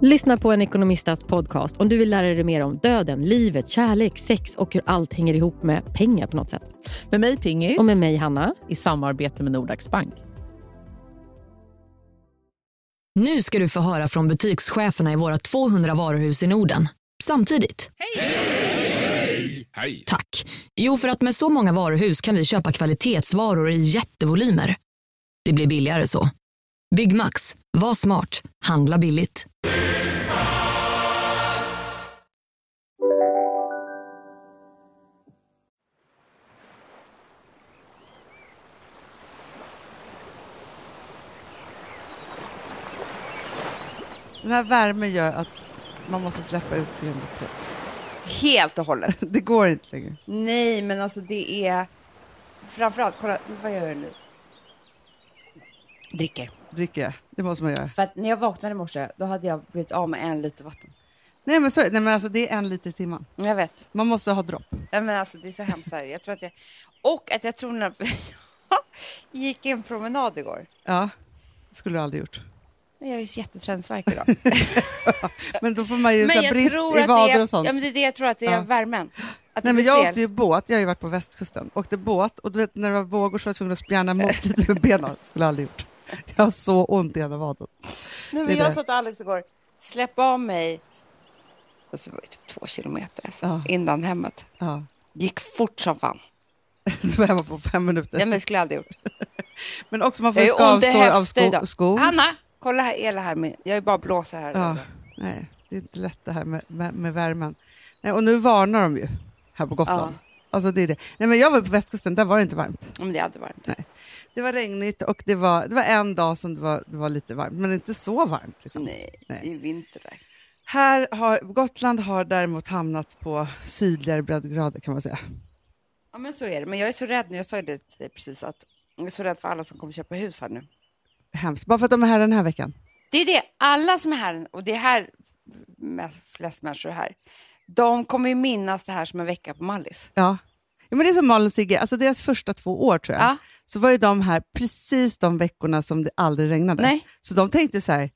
Lyssna på en ekonomistats podcast om du vill lära dig mer om döden, livet, kärlek, sex och hur allt hänger ihop med pengar på något sätt. Med mig Pingis. Och med mig Hanna. I samarbete med Nordax Bank. Nu ska du få höra från butikscheferna i våra 200 varuhus i Norden. Samtidigt. Hej! Hej! Tack. Jo, för att med så många varuhus kan vi köpa kvalitetsvaror i jättevolymer. Det blir billigare så. Byggmax. Var smart. Handla billigt. Den här värmen gör att man måste släppa ut senapet. Helt och hållet. Det går inte längre. Nej, men alltså det är... Framförallt, kolla, vad gör jag nu? Dricker. Dricker jag. Det måste man göra. För att när jag vaknade i morse, då hade jag blivit av med en liter vatten. Nej men, så, nej, men alltså, det är en liter i timmen. Jag vet. Man måste ha dropp. Ja, men alltså, det är så hemskt här. Jag tror att jag... Och att jag tror när jag gick en promenad igår. Ja, det skulle du aldrig gjort. Men jag har ju jätteträningsvärk idag. men då får man ju men så brist i vader det och sånt. Ja, men det är det jag tror att det är Ja. värmen. Att det Nej, men jag fel. åkte ju båt, jag har ju varit på västkusten, åkte båt och du vet när det var vågor så var jag tvungen att spjärna emot lite med benen. skulle jag aldrig gjort. Jag har så ont i ena vaden. Nej, men jag sa till Alex igår, släpp av mig, alltså, det var ju typ två kilometer alltså, Ja. innan hemmet. Ja. Gick fort som fan. Du var hemma på fem minuter. Ja, men det skulle jag aldrig gjort. Men också man får skavsår av sko, skor. Hanna, kolla här, Ela här med, jag är bara blåser här. Ja, nej, det är inte lätt det här med, med, med värmen. Nej, och nu varnar de ju här på Gotland. Alltså det är det. Nej, men jag var på västkusten, där var det inte varmt. Men det är aldrig varmt. Nej. Det var regnigt och det var, det var en dag som det var, det var lite varmt, men inte så varmt. Liksom. Nej, Nej. det är vinter där. Här har, Gotland har däremot hamnat på sydligare breddgrader kan man säga. Ja, men så är det. Men jag är så rädd nu, jag sa ju det till dig precis, att jag är så rädd för alla som kommer köpa hus här nu. Hemskt. Bara för att de är här den här veckan. Det är det, alla som är här, och det är här mest, flest människor är här, de kommer ju minnas det här som en vecka på Mallis. Ja. Ja men det är som Malin och Sigge, alltså deras första två år tror jag, Ja. så var ju de här precis de veckorna som det aldrig regnade. Nej. Så de tänkte så här,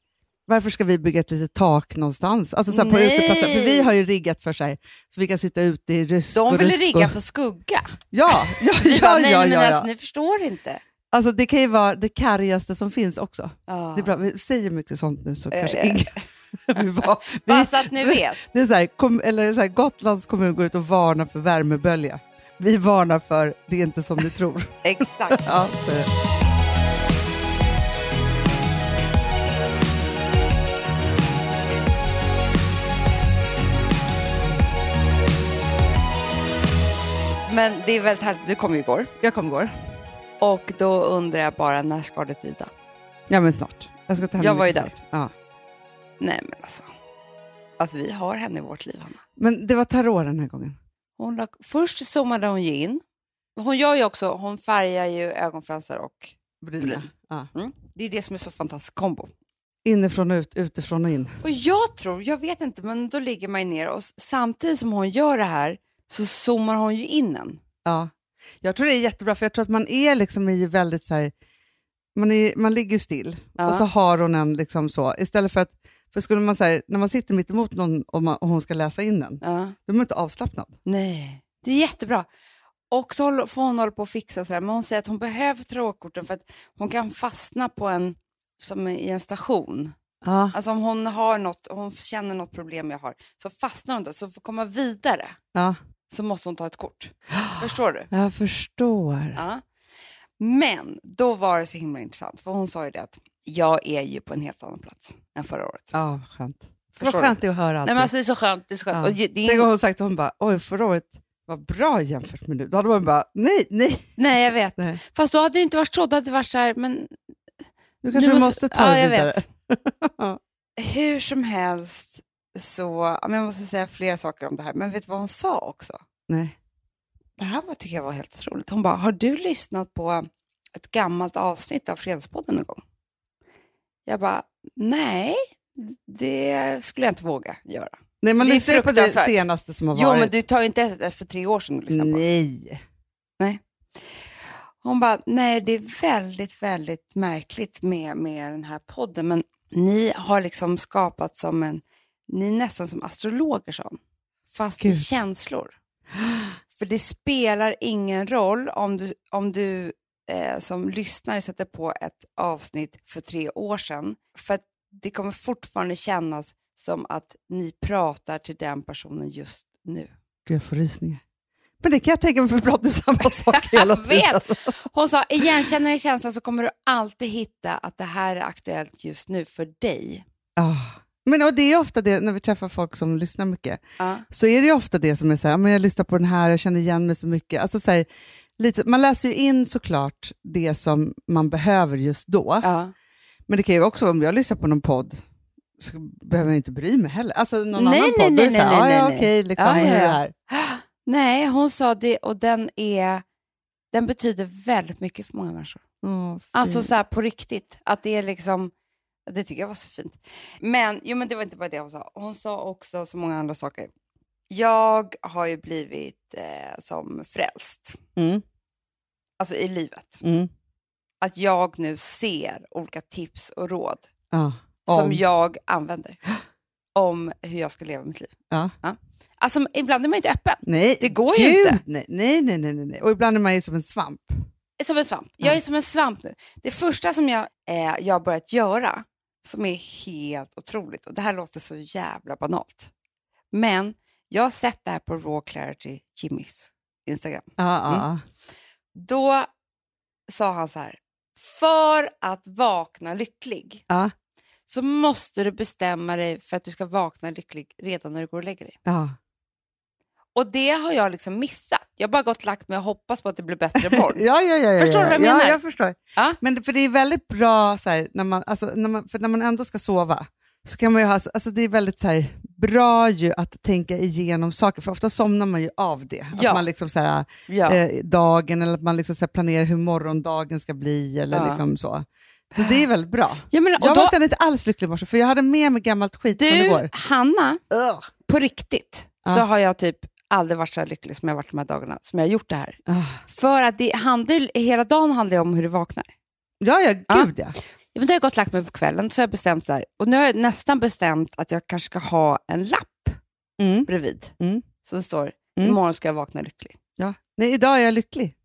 varför ska vi bygga ett litet tak någonstans? Alltså så här, på uteplatser. För vi har ju riggat för sig så vi kan sitta ute i rysk De ville rusk rigga och... för skugga. Ja, ja, Vi ja, bara, nej, ja, men ja, alltså, ja. ni förstår inte. Alltså det kan ju vara det kargaste som finns också. Ja. Det är bra. Vi säger mycket sånt nu så Eh, kanske ingen... vi var, vi, Bara så att ni vet. Det är så här, kom, eller så här, Gotlands kommun går ut och varnar för värmebölja. Vi varnar för det är inte som ni tror. Exakt. ja, så. Men det är väldigt härligt, du kom ju igår. Jag kom igår. Och då undrar jag bara, när ska det tyda? Ja, men snart. Jag ska ta hem Jag var ju snart. Ja. Nej men alltså, att vi har henne i vårt liv, Hanna. Men det var tarot den här gången. Hon la, först zoomade hon ju in. Hon gör ju också, hon färgar ju ögonfransar och. Bryn. Ja. mm. det är det som är så fantastisk kombo. Inifrån och ut, utifrån och in. Och jag tror, jag vet inte, men då ligger man ju ner och samtidigt som hon gör det här så zoomar hon ju in en. Ja. Jag tror det är jättebra, för jag tror att man är liksom i väldigt så här, man, är, man ligger still Ja. och så har hon en liksom så, istället för att, för skulle man säga när man sitter mitt emot någon och, man, och hon ska läsa in den, Ja. då är man inte avslappnad. Nej, det är jättebra. Och så får hon hålla på och fixa och så här, men hon säger att hon behöver trådkorten för att hon kan fastna på en, som i en station. Ja. Alltså om hon har något, hon känner något problem jag har, så fastnar hon där. Så för att komma vidare Ja. så måste hon ta ett kort. Förstår du? Jag förstår. Ja. Men då var det så himla intressant, för hon sa ju det att jag är ju på en helt annan plats än förra året. Ja, vad skönt. Förstår vad skönt det är att höra Nej, alltid. men alltså, det är så skönt. Det är så skönt. Ja. Och det är Tänk om hon sagt att hon bara, oj förra året var bra jämfört med nu. Då hade man bara, nej, nej. Nej, jag vet. nej. Fast då hade det inte varit så. Då hade det varit så här, men Nu kanske Nu du måste- måste ta ja, det jag vidare. vet. hur som helst så, men jag måste säga flera saker om det här. Men vet du vad hon sa också? Nej. Det här var, tycker jag var helt otroligt. Hon bara, har du lyssnat på ett gammalt avsnitt av Fredagspodden någon gång? Jag bara, nej, det skulle jag inte våga göra. nej, man lyssnar ju på det senaste som har Jo, varit. men du tar ju inte ett för tre år sedan och lyssnar på. Nej. Hon bara, nej det är väldigt, väldigt märkligt med, med den här podden. Men Ni har liksom skapat som en, ni är nästan som astrologer hon, fast i Gud. känslor. För det spelar ingen roll om du, om du eh, som lyssnare sätter på ett avsnitt för tre år sedan. För att det kommer fortfarande kännas som att ni pratar till den personen just nu. Gud, jag får rysningar. Men det kan jag tänka mig, för pratar ju samma sak hela tiden. Hon sa, igenkänner jag känslan så kommer du alltid hitta att det här är aktuellt just nu för dig. Ah. Men och det är ofta det, när vi träffar folk som lyssnar mycket, Ja. så är det ofta det som är så här, men jag lyssnar på den här, jag känner igen mig så mycket. Alltså så här, lite, man läser ju in såklart det som man behöver just då, Ja. men det kan ju också om jag lyssnar på någon podd, så behöver jag inte bry mig heller. Alltså någon Nej, annan nej, podd, nej, så här, nej, "Ah, ja, nej, okej, liksom, Ja, ja, ja. här? Nej, hon sa det och den är den betyder väldigt mycket för många människor. Åh, Alltså så här på riktigt. Att det är liksom, det tycker jag var så fint. Men, jo, men det var inte bara det hon sa. Hon sa också så många andra saker. Jag har ju blivit eh, som frälst, Mm, alltså i livet. mm, Att jag nu ser olika tips och råd ja. som Om. jag använder om hur jag ska leva mitt liv. Ja. Alltså ibland är man inte öppen. Nej, Det går ju gud, inte. Nej, nej, nej, nej, nej. Och ibland är man ju som en svamp. Som en svamp. Ja. Jag är som en svamp nu. Det första som jag, eh, jag har börjat göra, som är helt otroligt, och det här låter så jävla banalt, men jag har sett det här på Raw Clarity Jimmys Instagram. Ja, ja, Mm. ja. Då sa han så här, för att vakna lycklig Ja. så måste du bestämma dig för att du ska vakna lycklig redan när du går och lägger dig. ja. Och det har jag liksom missat. Jag har bara gått och lagt mig och hoppas på att det blir bättre imorgon. Ja, ja, ja, ja, Förstår ja. du vad jag ja, menar? jag förstår. Ja. Men det, för det är väldigt bra, så här, när, man, alltså, när, man, för när man ändå ska sova, så kan man ju ha, alltså, det är väldigt så här, bra ju att tänka igenom saker, för ofta somnar man ju av det. Ja. Att man liksom så här, ja. eh, dagen, eller att man liksom så planerar hur morgondagen ska bli, eller Ja. liksom så. Så det är väldigt bra. ja, men, Jag då, vaknade inte alls lycklig i morse, för jag hade med mig gammalt skit från du, igår. Hanna, Ugh. på riktigt så har jag typ aldrig varit så här lycklig som jag varit de här dagarna som jag har gjort det här. Ah. För att det handlar, hela dagen handlar ju om hur du vaknar. Ja, ja, Ja. gud ja. Men då har jag gått och lagt mig på kvällen så har jag bestämt så här, och nu har jag nästan bestämt att jag kanske ska ha en lapp Mm. bredvid Mm. som står Mm. imorgon ska jag vakna lycklig. ja. Nej, idag är jag lycklig.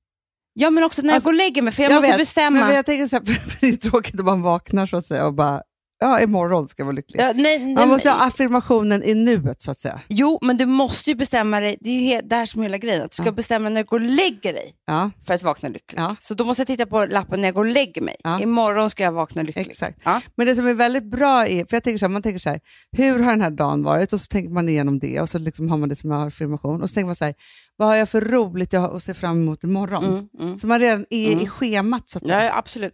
Ja men också när Alltså, jag går och lägger mig för jag, jag måste vet, bestämma. Men jag tänker så här, det är tråkigt om man vaknar så att säga och bara, ja imorgon ska jag vara lycklig. ja, nej, nej, man måste men- ha affirmationen i nuet så att säga. Jo, men du måste ju bestämma dig. Det är ju det här som är hela grejen. Att du ska Ja. bestämma när du går och lägger dig Ja, för att vakna lycklig. Ja. Så då måste jag titta på lappen när jag går och lägger mig. Imorgon ska jag vakna lycklig. exakt. Men det som är väldigt bra är, för jag tänker så här, man tänker så här, hur har den här dagen varit? Och så tänker man igenom det och så liksom har man det som affirmation. Och så tänker man så här, vad har jag för roligt jag har att se fram emot imorgon? Mm, mm. Så man redan är Mm. i schemat så att säga. ja, absolut.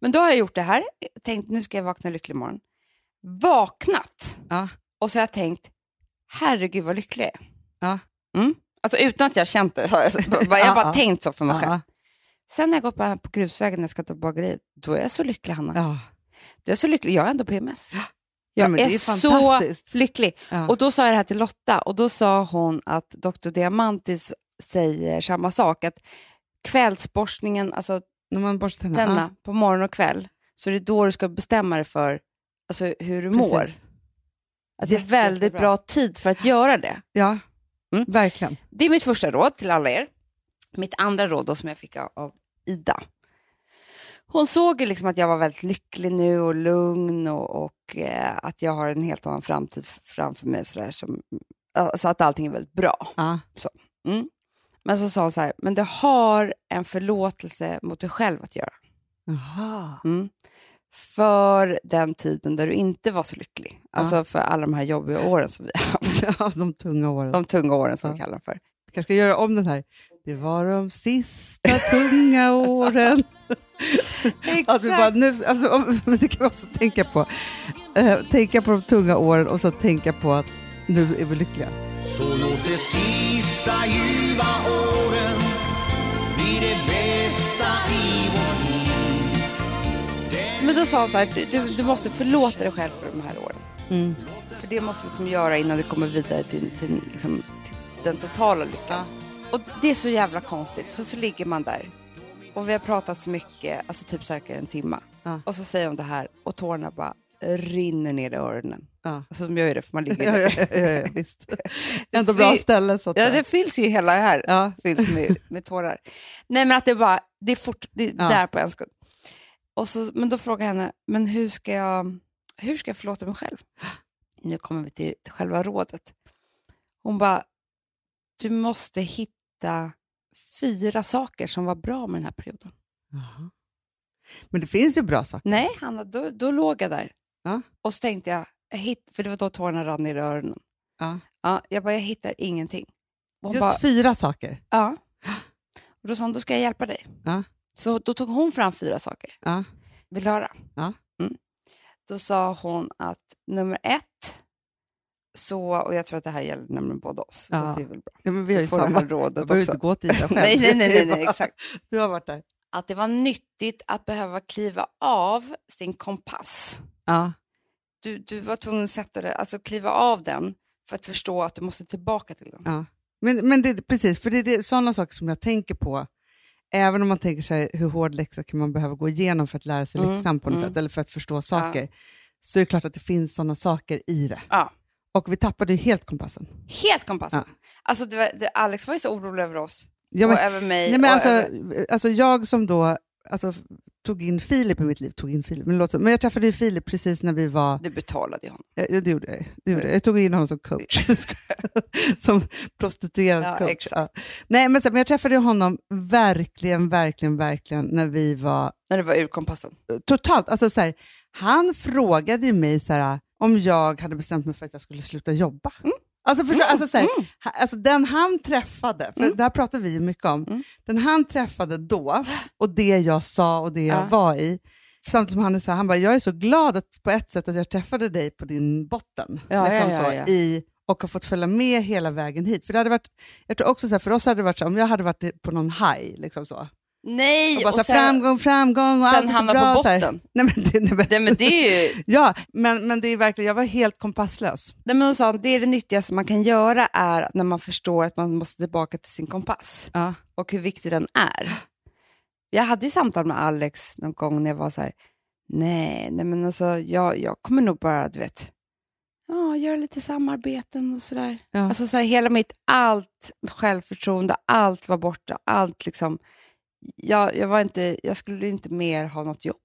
Men då har jag gjort det här. Tänkt nu ska jag vakna lycklig imorgon. Vaknat. Ja. Och så har jag tänkt, herregud vad lycklig jag är. Ja. Mm. Alltså utan att jag har känt det. Jag bara ja. tänkt så för mig själv. Sen när jag går på, på grusvägen när jag ska ta bageriet, då är jag så lycklig Hanna. ja. Då är jag så lycklig. Jag har ändå PMS. Ja, Jag det är, är så lycklig. Ja. Och då sa jag det här till Lotta och då sa hon att Dr. Diamantis säger samma sak. Att kvällsborstningen, alltså När man borstar tänderna. tänderna på morgon och kväll, så det är då du ska bestämma dig för alltså, hur du Ja, mår. precis. Att det är väldigt bra tid för att göra det. Ja, Mm. verkligen. Det är mitt första råd till alla er. Mitt andra råd då, som jag fick av Ida. Hon såg ju liksom att jag var väldigt lycklig nu och lugn och, och eh, att jag har en helt annan framtid framför mig. Så, som, alltså att allting är väldigt bra. Ja. Mm. Men så sa hon så här, men det har en förlåtelse mot dig själv att göra. Mm. För den tiden där du inte var så lycklig. Alltså för alla de här jobbiga åren som vi har haft. De tunga åren. De tunga åren som Ja. vi kallar dem för. Vi kanske ska göra om den här. Det var de sista tunga åren. Att vi bara, nu, alltså, det kan vi också tänka på. Eh, tänka på de tunga åren och så tänka på att nu är vi lyckliga. Så låt de sista ljuva åren bli det bästa i vårt liv. Men då sa hon så här, du, du, måste förlåta dig själv för de här åren. Mm. För det måste du liksom göra innan du kommer vidare till, till, liksom, till den totala lyckan. Och det är så jävla konstigt, för så ligger man där och vi har pratat så mycket, alltså typ säkert en timme. Ja. Och så säger hon det här och tårarna bara rinner ner i öronen. Ja. Alltså, som gör det, för man ligger där. ja, ja, visst. Ändå bra ställe så att Ja, det fylls ju hela här. Ja. Fylls med, med tårar. Nej, men att det bara, det är fort, det är där på en sekund. Och så, men då frågar jag henne, men hur ska jag, hur ska jag förlåta mig själv? Nu kommer vi till, till själva rådet. Hon bara, du måste hitta fyra saker som var bra med den här perioden. Jaha. Men det finns ju bra saker. Nej, Hanna, då, då låg jag där. Ja. Och så tänkte jag, jag hitt, för det var då tårarna rann ner i öronen. Ja. Ja, jag bara, jag hittar ingenting. Just bara, fyra saker. ja. Och då sa hon, då ska jag hjälpa dig. Ja. Så då tog hon fram fyra saker. Ja. Vill du höra? Ja. Mm. Då sa hon att nummer ett, så, och jag tror att det här gäller nämligen båda oss, så Ja. att det är väl bra. Ja, men vi har Du ju samma. rådet Jag behöver inte gå till Ida själv. Nej, nej, nej, nej, nej, exakt. Du har varit där. Att det var nyttigt att behöva kliva av sin kompass. Ja. Du, du var tvungen att sätta det, alltså kliva av den för att förstå att du måste tillbaka till den. Ja. Men, men det, precis, för det är det, sådana saker som jag tänker på. Även om man tänker sig hur hård läxa kan man behöva gå igenom för att lära sig Mm, läxan på något mm. sätt, eller för att förstå saker, så är det klart att det finns sådana saker i det. Ja. Och vi tappade helt kompassen. Helt kompassen. Alltså det var, det, Alex var ju så orolig över oss Ja, men, och över mig. nej, men alltså, över, alltså jag som då alltså, tog in Filip i mitt liv, tog in Filip, men, så- men jag träffade ju Filip precis när vi var du betalade ju honom. Ja, ja, det gjorde jag. Det gjorde jag. jag tog in honom som coach. som prostituerad Ja, coach. Ja. Nej, men, så, men jag träffade honom verkligen, verkligen, verkligen när vi var När det var ur kompassen. totalt... Alltså, så här, han frågade ju mig så här, om jag hade bestämt mig för att jag skulle sluta jobba. Alltså, förstå, alltså, så här, ha- alltså, den han träffade, för det här pratar vi mycket om, Mm. den han träffade då och det jag sa och det jag Ja. var i, samtidigt som han är så här, han bara, jag är så glad att, på ett sätt att jag träffade dig på din botten. Ja, liksom ja, ja, så. I, och har fått följa med hela vägen hit. För det hade varit, jag tror också så här, för oss hade det varit så om jag hade varit på någon high, liksom så. Nej! Och bara, och så sen, framgång, framgång och allt sen är så hamna bra. på botten. Nej, men det, nej, men, Nej, men det är ju... Ja, men, men det är verkligen, jag var helt kompasslös. Nej, men hon sa, det är det nyttigaste man kan göra är när man förstår att man måste tillbaka till sin kompass Ja. och hur viktig den är. Jag hade ju samtal med Alex någon gång när jag var så här, nej, nej men alltså jag, jag kommer nog bara, du vet, ja, göra lite samarbeten och sådär. Ja. Alltså så här, hela mitt, allt självförtroende, allt var borta, allt liksom. Jag, jag, var inte, jag skulle inte mer ha något jobb.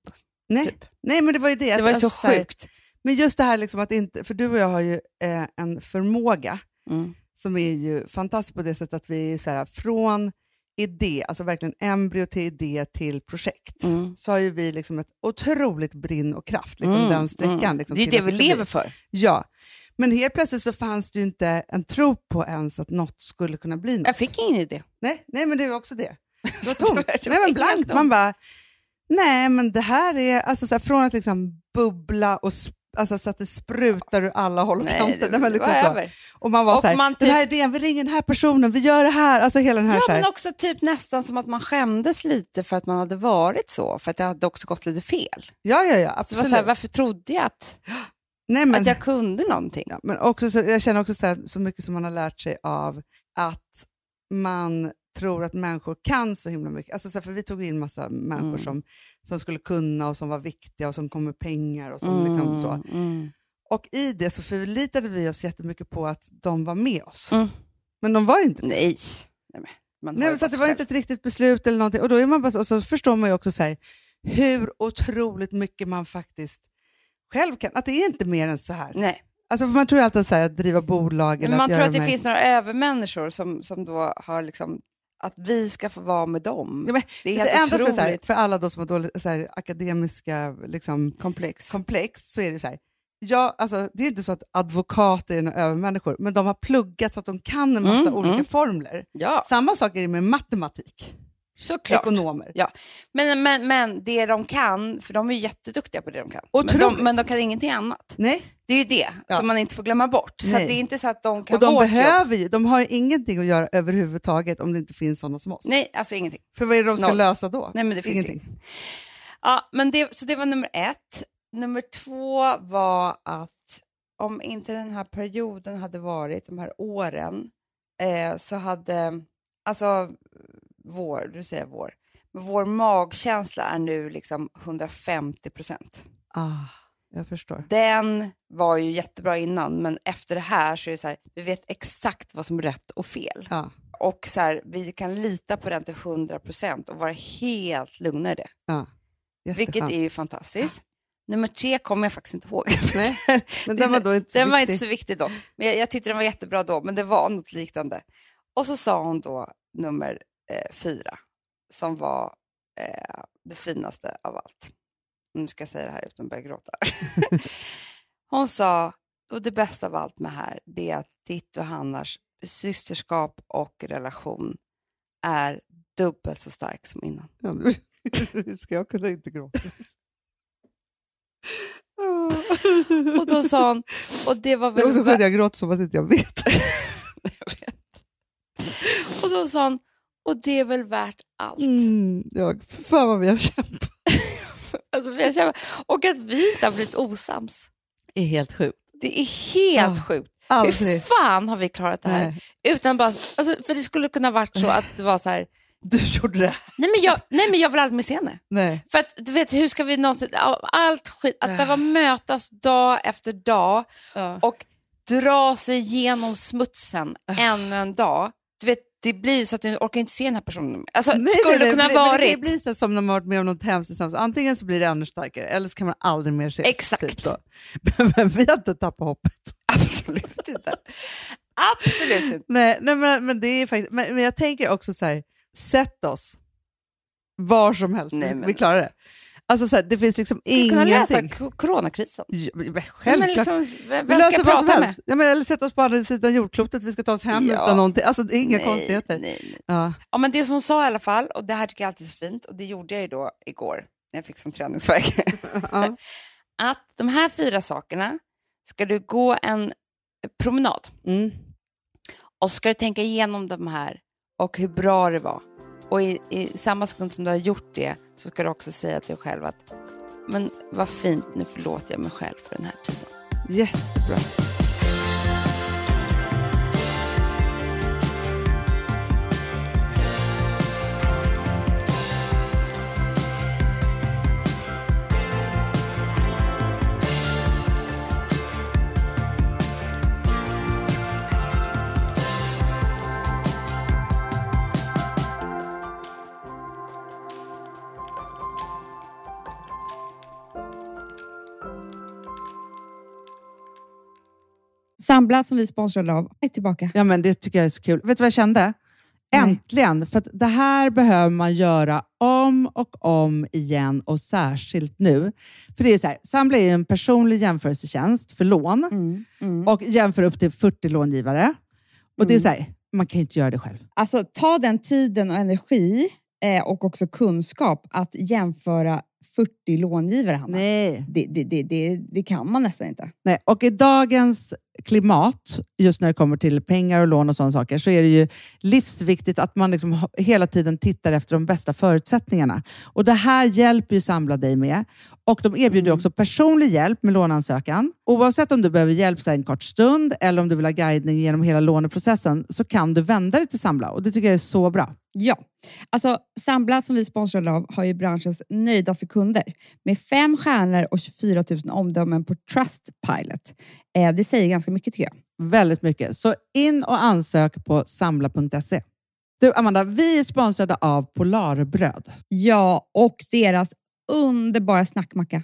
Nej. Typ. Nej, men det var ju det. Det var ju Alltså, så här, sjukt. Men just det här liksom att inte, för du och jag har ju eh, en förmåga Mm. som är ju fantastisk på det sättet att vi är så här, från idé, alltså verkligen embryo till idé till projekt, Mm. så har ju vi liksom ett otroligt brinn och kraft, liksom Mm, den sträckan. mm. Liksom, det är det vi bli. lever för. Ja, men helt plötsligt så fanns det ju inte en tro på ens att något skulle kunna bli något. Jag fick ingen idé. Nej, nej, men det var också det. Det var Så tomt. nej, men blankt. Man bara, nej men det här är, alltså så här, från att liksom bubbla och alltså, så att det sprutar ur alla håll och kanter. liksom så. Och man var Och så här, man den typ- här idén, vi ringer den här personen, vi gör det här. Alltså hela den här, Ja, så här. men också typ nästan som att man skämdes lite för att man hade varit så, för att det hade också gått lite fel. Ja, ja, ja, Så absolut. så här, varför trodde jag att, nej, men, att jag kunde någonting? ja, men också så, jag känner också så, här, så mycket som man har lärt sig av att man tror att människor kan så himla mycket. Alltså, så här, för vi tog in massa människor Mm. som, som skulle kunna och som var viktiga och som kom med pengar och som liksom så. mm. Och i det så förlitade vi oss jättemycket på att de var med oss. Mm. Men de var inte. Nej. Nej, men man Nej, så det var själv. inte ett riktigt beslut eller någonting. Och då, är man bara, och så förstår man ju också så här, hur otroligt mycket man faktiskt själv kan. Att det är inte mer än så här. Nej. Alltså, för man tror ju alltid så här, att driva bolag eller Men man att tror att det de här- finns några övermänniskor som, som då har liksom, att vi ska få vara med dem. Ja, men det är det helt är så här, otroligt för alla då som har dåligt, så här, akademiska liksom, komplex. komplex så är det så här. Ja, alltså, det är inte så att advokater är övermänniskor, men de har pluggat så att de kan en massa Mm, olika mm. formler. ja, Samma sak är det med matematik, såklart. ekonomer. Men, men, men det de kan, för de är jätteduktiga på det de kan, men de, men de kan ingenting annat. Nej, Det är ju det Ja. som man inte får glömma bort. Så Nej. att det är inte så att de kan och de behöver ju, de har ju ingenting att göra överhuvudtaget om det inte finns sådana som oss. Nej, alltså ingenting. För vad är det de ska Noll. lösa då? Nej, men det finns ingenting. Ja, men det, så det var nummer ett. Nummer två var att om inte den här perioden hade varit, de här åren, eh, så hade, alltså vår, du säger vår, men vår magkänsla är nu liksom 150 procent. Ah, jag förstår. Den var ju jättebra innan, men efter det här så är det så här, vi vet exakt vad som är rätt och fel. Ja. Och så här, vi kan lita på den till 100% och vara helt lugna i det. Ja. Vilket är ju fantastiskt. Nummer tre kommer jag faktiskt inte ihåg. Nej, Men den var då inte så den var viktig. inte så viktig då. Men jag, jag tyckte den var jättebra då, men det var något liknande. Och så sa hon då nummer eh, fyra, som var eh, det finaste av allt. Nu ska jag säga det här utan att börja gråta. hon sa, och det bästa av allt med här, det är att ditt och Hannas systerskap och relation är dubbelt så stark som innan. Ja, nu ska jag kunna inte gråta. Och då sa hon, och det var väl... också skönt, jag gråter som att inte jag vet. Jag vet. Och då sa hon, och det är väl värt allt. Mm, ja, fan vad vi har kämpat. Alltså, vi har kämpat. Och att vi inte har blivit osams. Det är helt sjukt. Det är helt Ja, sjukt. Aldrig. Hur fan har vi klarat det här? Nej. Utan bara, alltså, för det skulle kunna varit så att det var så här, Du gjorde det. nej men jag, nej, men jag vill aldrig mer se henne. Nej. För att du vet, hur ska vi någonsin, allt skit, att behöva mötas dag efter dag Ja. och dra sig igenom smutsen ännu en dag. Du vet, det blir så att du orkar inte se den här personen. Alltså, Nej, skulle nej, nej, kunna det- men varit. Det blir så som när man varit med om något hemskt tillsammans. Antingen så blir det ännu starkare eller så kan man aldrig mer ses. Exakt. Typ. Men, men vi har inte tappat hoppet. Absolut inte. Absolut inte. Nej, nej men, men, det är faktiskt, men, men jag tänker också så här, sätt oss var som helst. Nej, men vi klarar det. Alltså så här, det finns liksom Skulle kunna lösa ingenting. coronakrisen. Ja, men Självklart. men liksom, vem vi ska löser jag vad som prata med? helst. Ja, men, eller sätta oss på andra sidan jordklotet, vi ska ta oss hem Ja. utan någonting. Alltså det är inga Nej, konstigheter. Nej, nej. Ja. Ja, men det som hon sa i alla fall, och det här tycker jag alltid är så fint, och det gjorde jag ju då igår när jag fick som träningsvärk. Ja. att de här fyra sakerna ska du gå en promenad Mm. och ska du tänka igenom de här och hur bra det var. Och i, i samma sekund som du har gjort det så ska du också säga till dig själv att men vad fint, nu förlåter jag mig själv för den här tiden. Jättebra. Sambla som vi sponsrade av är tillbaka. Ja, men det tycker jag är så kul. Vet du vad jag kände? Äntligen! För att det här behöver man göra om och om igen och särskilt nu. För det är så här, Sambla är en personlig jämförelsetjänst för lån Mm, mm. och jämför upp till 40 långivare. Och det är så här, man kan ju inte göra det själv. Alltså ta den tiden och energi eh, och också kunskap att jämföra 40 långivare, Hanna. Nej. Det, det, det, det, kan man nästan inte. Nej. Och i dagens klimat, just när det kommer till pengar och lån och sådana saker, så är det ju livsviktigt att man liksom hela tiden tittar efter de bästa förutsättningarna. Och Det här hjälper ju Samla dig med. Och De erbjuder också personlig hjälp med låneansökan. Oavsett om du behöver hjälp så en kort stund eller om du vill ha guidning genom hela låneprocessen så kan du vända dig till Samla och det tycker jag är så bra. Ja, alltså Sambla som vi sponsrade av har ju branschens nöjdaste kunder med fem stjärnor och 24 000 omdömen på Trustpilot. Eh, det säger ganska mycket tycker jag. Väldigt mycket. Så in och ansök på samla.se. Du Amanda, vi är sponsrade av Polarbröd. Ja, och deras underbara snackmacka.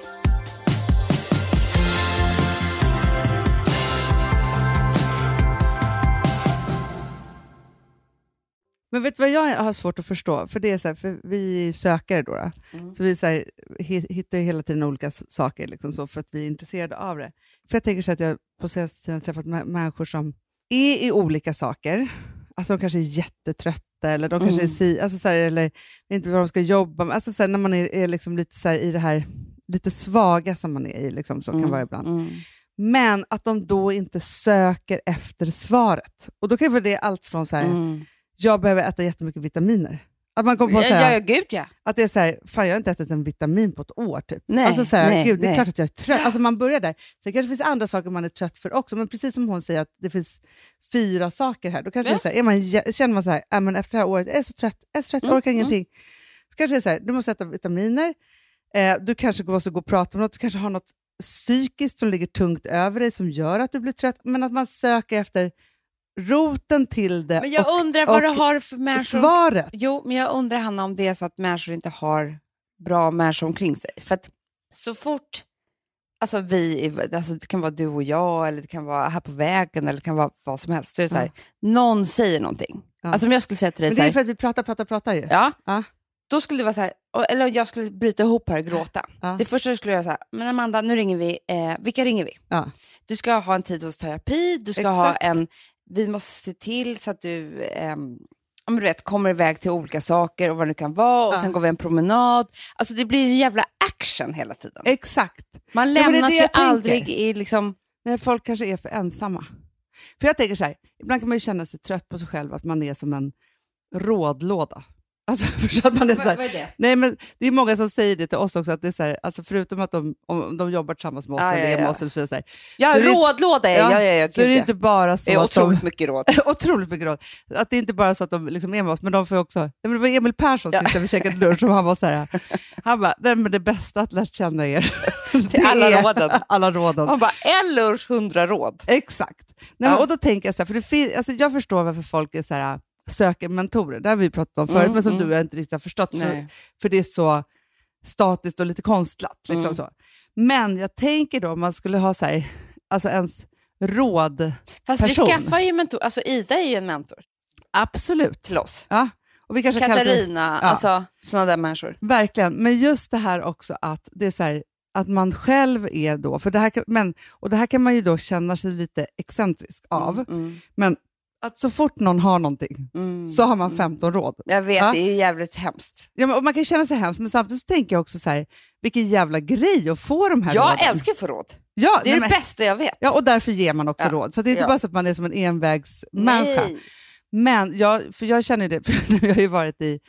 Men vet du vad jag har svårt att förstå? För det är så här, för vi är sökare då. då. Mm. Så vi så här, hi- hittar hela tiden olika saker liksom så för att vi är intresserade av det. För jag tänker så att jag på senaste tiden har träffat mä- människor som är i olika saker. Alltså de kanske är jättetrötta eller de kanske är Mm. si, alltså så här, eller inte vad de ska jobba med. Alltså så här, när man är, är liksom lite så i det här lite svaga som man är i, liksom, så kan vara ibland. Mm. Men att de då inte söker efter svaret. Och då kan det vara det allt från så här, Mm. Jag behöver äta jättemycket vitaminer. Att man kommer på så Ja, här, ja, gud ja. att det är så här, fan jag har inte ätit en vitamin på ett år. Typ. Nej, alltså så här, nej, gud, det är nej. klart att jag är trött. Alltså man börjar där. Sen kanske det finns andra saker man är trött för också, men precis som hon säger att det finns fyra saker här, då kanske Ja. så här, är man, känner man så här, äh, men efter det här året, jag är så trött, jag är så trött, Mm, orkar ingenting. Så kanske det är så här, du måste äta vitaminer, eh, du kanske måste gå och prata om något, du kanske har något psykiskt som ligger tungt över dig som gör att du blir trött, men att man söker efter roten till det Men jag och undrar vad och du har för människor... svaret. Jo, men jag undrar Hanna om det är så att människor inte har bra människor omkring sig. För att så fort, alltså vi, alltså det kan vara du och jag, eller det kan vara här på vägen, eller det kan vara vad som helst. Så är det så här, någon säger någonting. Ja. Alltså om jag skulle säga till dig Men det är här, för att vi pratar, pratar, pratar ju. ja, Ja. då skulle det vara så här, eller jag skulle bryta ihop här och gråta. Ja. Det första jag skulle göra så här, men Amanda, nu ringer vi, eh, vilka ringer vi? Ja. Du ska ha en tid hos terapi, du ska Exakt. ha en, vi måste se till så att du ja, men du vet, kommer iväg till olika saker och vad det nu kan vara och Ja. sen går vi en promenad. Alltså det blir ju en jävla action hela tiden. Exakt. Man Ja, men det lämnas det ju jag tänker. aldrig i liksom... Nej, folk kanske är för ensamma. För jag tänker så här, ibland kan man ju känna sig trött på sig själv, att man är som en rådlåda. Alltså, för att man är så här, är det? nej, men det är många som säger det till oss också, att det är så här, alltså förutom att de, om de jobbar tillsammans med oss, Ja, eller ja, är med ja. oss, eller så, så, här, Ja, Så är rådlåda är ja, ja, ja, så är det ja. inte bara så Det är att de, otroligt mycket råd. otroligt mycket råd. Att det är inte bara så att de liksom är med oss, men de får också... Nej, det var Emil Persson Ja. sist när vi käkade lunch, och han var så här, han bara, nej, men det bästa att lära känna er, är alla är råden. alla råden. Man bara, en lunch, hundra råd. Exakt. Nej, Ja. och då tänker jag så här, för det fin- alltså, jag förstår varför folk är så här, söker mentorer, det har vi pratat om förut, Mm, men som mm. du inte riktigt har förstått, för, för det är så statiskt och lite konstlat. Liksom Mm. så. Men jag tänker då om man skulle ha så här, alltså ens råd, Fast vi skaffar ju mentor, alltså Ida är ju en mentor absolut. till oss. Ja. Och vi kanske det- Katarina, Ja. alltså sådana där människor. Verkligen, men just det här också att det är så här, att man själv är då, för det här kan, men, och det här kan man ju då känna sig lite excentrisk av, Mm, men att så fort någon har någonting mm, så har man mm. 15 råd. Jag vet, Ja. det är ju jävligt hemskt. Ja, men, och man kan känna sig hemskt, men samtidigt så tänker jag också så här, vilken jävla grej att få de här Jag råden. älskar att få råd. ja, Det är nej, det men, bästa jag vet. ja, och därför ger man också Ja. råd. Så det är inte Ja. bara så att man är som en envägsmänniska. Nej. Men jag, för jag känner det, för nu har jag ju varit i,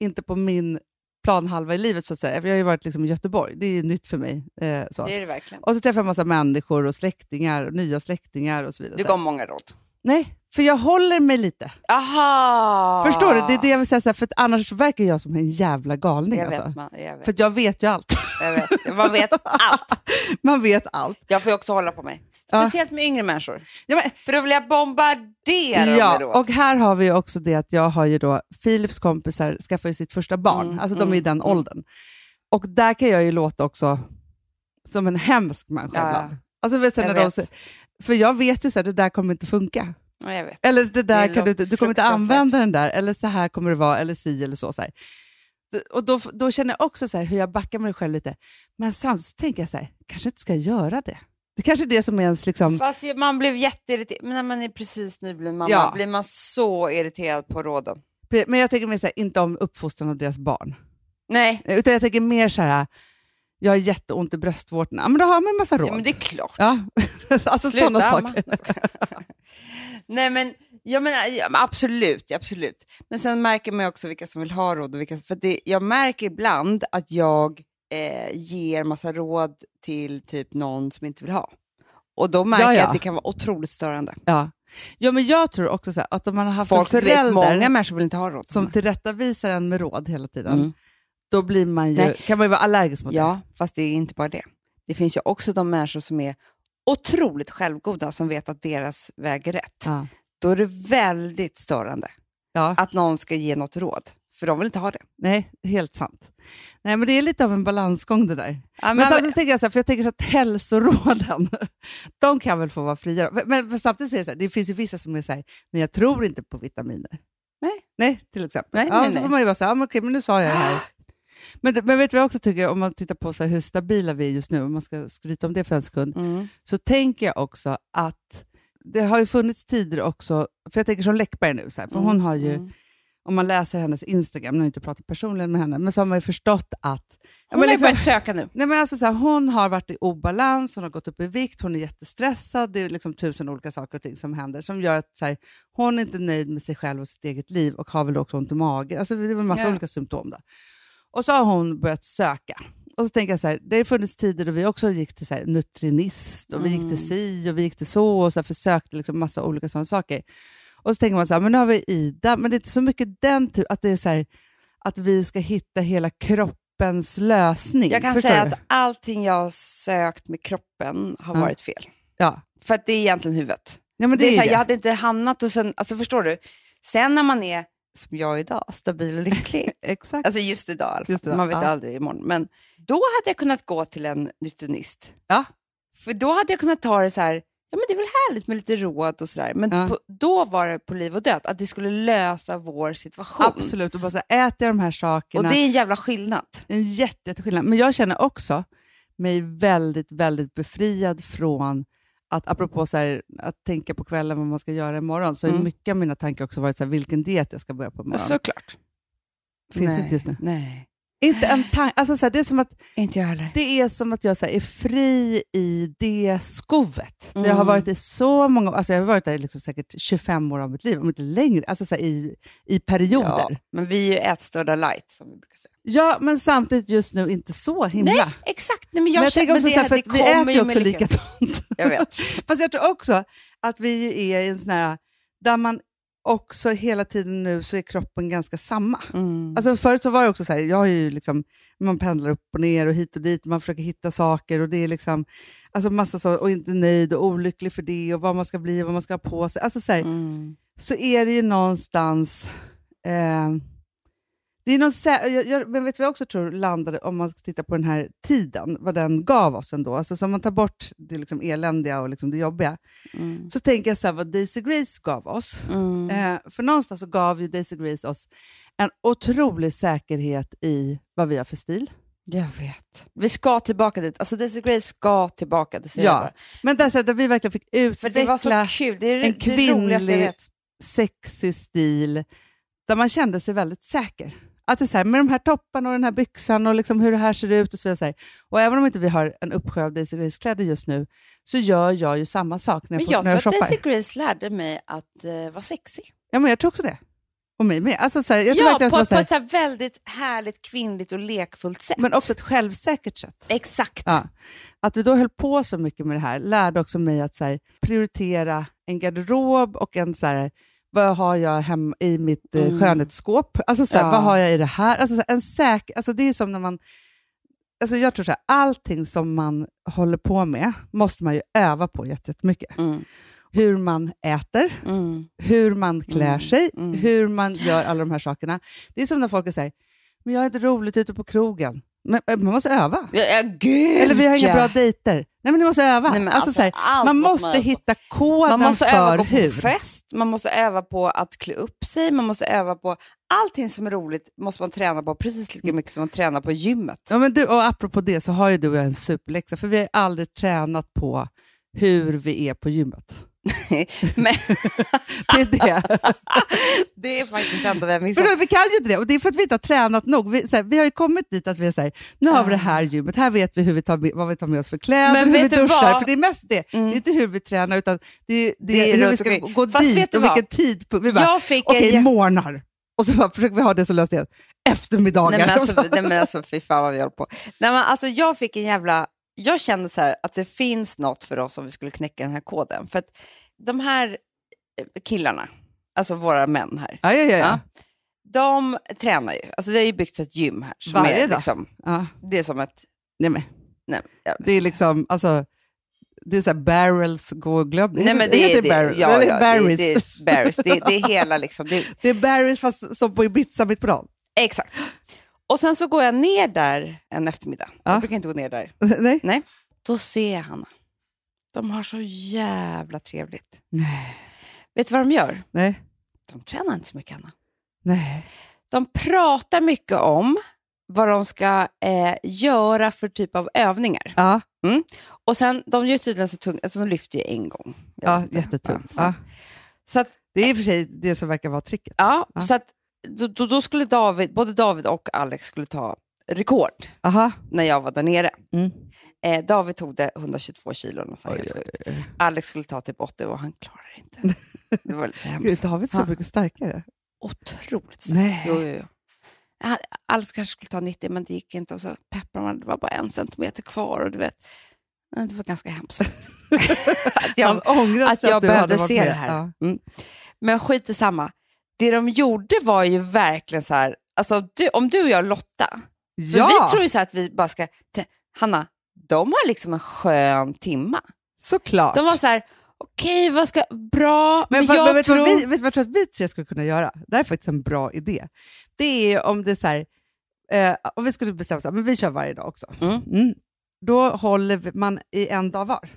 inte på min planhalva i livet så att säga, jag har ju varit liksom i Göteborg, det är ju nytt för mig. Eh, så. Det är det verkligen. Och så träffar jag en massa människor och släktingar, och nya släktingar och så vidare. Du gav många råd. Nej, för jag håller mig lite. Aha! Förstår du? Det är det jag vill säga, så här, för annars verkar jag som en jävla galning. Jag alltså. vet, man, jag vet. För jag vet ju allt. Jag vet. Man vet allt. Man vet allt. Jag får ju också hålla på mig. Speciellt med yngre människor. Ja, men, För då vill jag bombardera dem ja, råd. och här har vi också det att jag har ju då, Philips kompisar skaffar ju sitt första barn, Mm, alltså de är i mm, den mm. åldern. Och där kan jag ju låta också som en hemsk människa Ja, ibland. Alltså, vet när de, vet. För jag vet ju att det där kommer inte funka. Ja, jag vet. Eller det där Det kan du, du kommer inte använda den där, eller så här kommer det vara, eller si eller så. så här. Och då, då känner jag också så här, hur jag backar mig själv lite. Men samtidigt tänker jag så här, kanske inte ska göra det. Det kanske är det som är ens... Liksom, Fast man blev jätteirriterad. Men när man är precis nybliven mamma Ja. blir man så irriterad på råden. men jag tänker mer så här, inte om uppfostran av deras barn. Nej, Utan jag tänker mer så här, jag har jätteont i bröstvårtorna. Ja, men då har man en massa råd. ja, men det är klart. Ja, alltså sådana saker. Nej men, jag menar, ja, men absolut, absolut. Men sen märker man också vilka som vill ha råd. Och vilka, för det, jag märker ibland att jag eh, ger massa råd till typ någon som inte vill ha. Och då märker Ja, jag ja. att det kan vara otroligt störande. Ja. Ja, men jag tror också så här, att om man har haft Folk en vet, förälder många människor vill inte ha råd. som tillrättavisar en med råd hela tiden, Mm. Då blir man ju, Nej. kan man ju vara allergisk mot det. Ja, fast det är inte bara det. Det finns ju också de människor som är otroligt självgoda som vet att deras väg är rätt. Ja. Då är det väldigt störande Ja. att någon ska ge något råd, för de vill inte ha det. Nej, helt sant. Nej, men det är lite av en balansgång det där. Ja, Men, men, samtidigt tänker jag så här, för jag tänker så att hälsoråden, de kan väl få vara fria. Men, men samtidigt så är det så här, det finns ju vissa som är så här, nej jag tror inte på vitaminer. Nej. Nej, till exempel. Nej, ja, nej, så nej. får man ju vara så här, ja, men okej, men nu sa jag det här. Men, men vet du vad jag också tycker, om man tittar på så hur stabila vi är just nu, om man ska skryta om det för en sekund, mm. så tänker jag också att det har ju funnits tider också, för jag tänker som Läckberg nu, så här, för hon har ju, Mm. om man läser hennes Instagram, nu har jag inte pratat personligen med henne, men så har man ju förstått att... Hon har liksom- börjat söka nu. Nej, men alltså så här, hon har varit i obalans, hon har gått upp i vikt, hon är jättestressad. Det är liksom tusen olika saker och ting som händer som gör att så här, hon är inte nöjd med sig själv och sitt eget liv och har väl också ont i magen. Alltså, det är en massa Ja. olika symptom. Då. Och så har hon börjat söka. Och så tänker jag så här, det har funnits tider då vi också gick till så här, Nutrinist och vi gick till si och vi gick till så och så här, försökte liksom massa olika sådana saker. Och så tänker man så här, men nu har vi Ida, men det är inte så mycket den typ, att det är så här, att vi ska hitta hela kroppens lösning. Jag kan Förstår säga du? att allting jag har sökt med kroppen har Ja. varit fel. Ja. För att det är egentligen huvudet. Ja, men det är så här, det. jag hade inte hamnat och sen, alltså förstår du? Sen när man är, som jag idag, stabil och lycklig, Exakt. alltså just idag Just idag, man vet ja. aldrig imorgon, men då hade jag kunnat gå till en nutritionist. Ja. För då hade jag kunnat ta det så här, ja men det är väl härligt med lite råd och sådär, men Ja. på, då var det på liv och död, att det skulle lösa vår situation. Absolut, och bara så här, äter jag de här Och sakerna. det är en jävla skillnad. en jätte, jätteskillnad. Men jag känner också mig väldigt, väldigt befriad från att, apropå så här, att tänka på kvällen vad man ska göra imorgon, så Mm. mycket av mina tankar också varit så här, vilken diet jag ska börja på imorgon. Såklart. Finns Nej. inte just nu. Nej, Inte en tanke. Alltså, så här, det, är som att, inte jag heller. det är som att jag så här, är fri i det skovet. Det har Mm. varit i så många alltså Jag har varit där liksom säkert 25 år av mitt liv, om inte längre. Alltså så här, i, i perioder. Ja, men vi är ju ätstörda light, som vi brukar säga. Ja, men samtidigt just nu inte så himla. Nej, exakt. Nej, men jag, men jag tänker känner- också det, så här, för att vi äter ju också likadant. Jag vet. Fast jag tror också att vi är i en sån här, där man också hela tiden nu så är kroppen ganska samma. Mm. Alltså förut så var det också så här, jag har ju liksom, man pendlar upp och ner och hit och dit, man försöker hitta saker och det är liksom, alltså massa så, och inte nöjd och olycklig för det och vad man ska bli och vad man ska ha på sig. Alltså så här, Mm. så är det ju någonstans... Eh, det är någon, jag, jag, men vet du vad jag också tror landade, om man ska titta på den här tiden, vad den gav oss ändå. Alltså, så om man tar bort det liksom eländiga och liksom det jobbiga, Mm. så tänker jag så här, vad Daisy Grace gav oss. Mm. Eh, för någonstans så gav ju Daisy Grace oss en otrolig säkerhet i vad vi har för stil. Jag vet. Vi ska tillbaka dit. Alltså Daisy Grace ska tillbaka, det säger jag Ja, bara. men där, så här, där vi verkligen fick utveckla det var så kul. Det är en jag kvinnlig- sexig stil där man kände sig väldigt säker. Att det är så här, med de här topparna och den här byxan och liksom hur det här ser ut och så vidare. Och även om inte vi har en uppsjö av Daisy Grace-kläder just nu, så gör jag ju samma sak när jag, Men får- jag när jag tror att shoppar. Daisy Grace lärde mig att uh, vara sexig. Ja, men jag tror också det. Och mig med. Alltså, så här, jag tror Ja, på, att på så här, ett så här väldigt härligt, kvinnligt och lekfullt sätt. men också ett självsäkert sätt. Exakt. Ja. Att vi då höll på så mycket med det här lärde också mig att så prioritera en garderob och en så här, vad har jag hem i mitt eh, Mm. skönhetsskåp? Alltså så här, Ja. vad har jag i det här? Alltså, så här, en säk, alltså det är som när man... Alltså jag tror så här, allting som man håller på med måste man ju öva på jätte- jättemycket. Mm. Hur man äter, Mm. hur man klär Mm. sig, Mm. hur man gör alla de här sakerna. Det är som när folk säger, men jag är inte roligt ute på krogen. Men eh, man måste öva. Ja, ja, gud Eller vi har inga ja. bra dejter. Nej, men ni måste öva. Nej, alltså, alltså, så här, man måste måste man hitta koden Man måste för öva på hur. fest, man måste öva på att klä upp sig, man måste öva på allting som är roligt måste man träna på precis lika mycket som man tränar på gymmet. Ja, men du, och apropå det så har ju du och jag en superläxa, för vi har aldrig tränat på hur vi är på gymmet. Men Det är det. det är faktiskt ändå missat. då, vi kan ju inte det, och det är för att vi inte har tränat nog. Vi, här, vi har ju kommit dit att vi är så här, nu har vi det här gymmet, här vet vi hur vi tar med, vad vi tar med oss för kläder, Men hur vi duschar. vad? För det är mest det. Mm. Det är inte hur vi tränar, utan det är, det Det är hur vi ska omkring. gå Fast vet dit du och vilken tidpunkt. Vi bara, Jag fick okej, en... morgnar. Och så bara, försöker vi ha det så löst igen. Eftermiddagar. Nej men, alltså, nej men alltså fy fan vad vi håller på. Nej, men, alltså, jag fick en jävla... Jag kände så här att det finns något för oss om vi skulle knäcka den här koden. För att de här killarna, alltså våra män här, Ja, ja, ja. de tränar ju. Alltså det har ju byggts ett gym här. Som Varje är dag? liksom. Det är som ett... Nej, men. Nej. Det är liksom, alltså, det är så här barrels och glöm. Nej, men det, heter är det, barrels. ja, det är barrels. Det, det är. Det, det är hela liksom. Det, Det är berries fast som på Ibiza mitt på dagen. exakt. Och sen så går jag ner där en eftermiddag. Ja. Jag brukar inte gå ner där. Nej. Nej. Då ser jag Hanna. De har så jävla trevligt. Nej. Vet du vad de gör? Nej. De tränar inte så mycket, Hanna. Nej. De pratar mycket om vad de ska eh, göra för typ av övningar. Ja, Och sen, de gör tydligen så tungt, alltså de lyfter ju en gång. Ja jättetungt. Ja. Ja. Så att, Det är i och för sig det som verkar vara tricket. ja, Ja. så att då, då, skulle David, både David och Alex skulle ta rekord Aha. när jag var där nere. Mm. Eh, David tog det 122 kilo, så Oj, helt oj, sjukt. Alex skulle ta typ 80 och han klarar det inte. Det var lite Gud, hemskt. David är så mycket starkare. Otroligt starkt. Nej. Jo, jo, jo. Alex kanske skulle ta 90 men det gick inte och så peppar man, det var bara en centimeter kvar och du vet. Det var ganska hemskt. att jag, att jag hade behövde se med. det här. Ja. Mm. Men skit i samma. Det de gjorde var ju verkligen så här, alltså du, om du och jag Lotta, Ja, vi tror ju så att vi bara ska, Hanna, de har liksom en skön timma. såklart. De var så här, okej vad ska, bra, men, Men, vad- jag men vet, tror... vad vi, vet du vad jag tror att vi tre skulle kunna göra? Det här är faktiskt en bra idé. Det är ju om det är så här, eh, om vi skulle bestämma så här, men vi kör varje dag också. Mm. Mm. Då håller man i en dag var.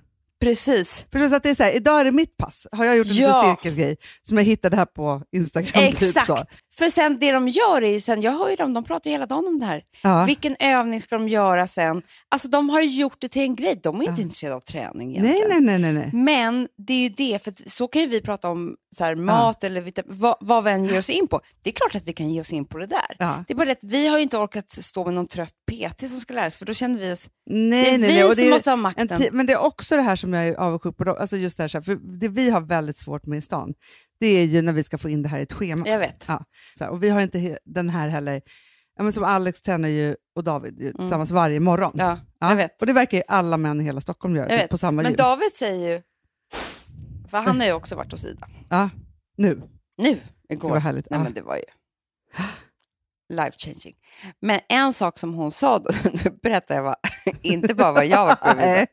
Precis. Förstår du? Så att det är så här, idag är det mitt pass. Har jag gjort en Ja. liten cirkelgrej som jag hittade här på Instagram. Typ så. För sen det de gör är ju sen, jag hör ju dem, de pratar ju hela dagen om det här. Ja. Vilken övning ska de göra sen? Alltså de har ju gjort det till en grej, de är inte Ja. intresserade av träning egentligen. nej, nej, nej. nej. Men det är ju det, för så kan ju vi prata om så här, mat eller vita, vad, vad vi än ger oss in på. Det är klart att vi kan ge oss in på det där. Ja. Det är bara det att vi har ju inte orkat stå med någon trött PT som ska lära oss, för då känner vi oss... Nej, det är nej, vi nej. Som är måste ha en makten. men det är också det här som jag är avundsjuk på. Alltså just det, här, för det vi har väldigt svårt med i stan, det är ju när vi ska få in det här i ett schema. Jag vet. Ja. Här, och vi har inte den här heller. Ja, men som Alex tränar ju och David ju tillsammans varje morgon. Mm. Ja, Ja. jag vet. Och det verkar ju alla män i hela Stockholm göra, typ på samma Men gym. David säger ju, för han har ju också varit hos Ida. Ja, nu. Nu, Det igår. var härligt. Nej, ja. men det var ju life changing. Men en sak som hon sa, då, nu berättar jag vad, inte bara vad jag varit med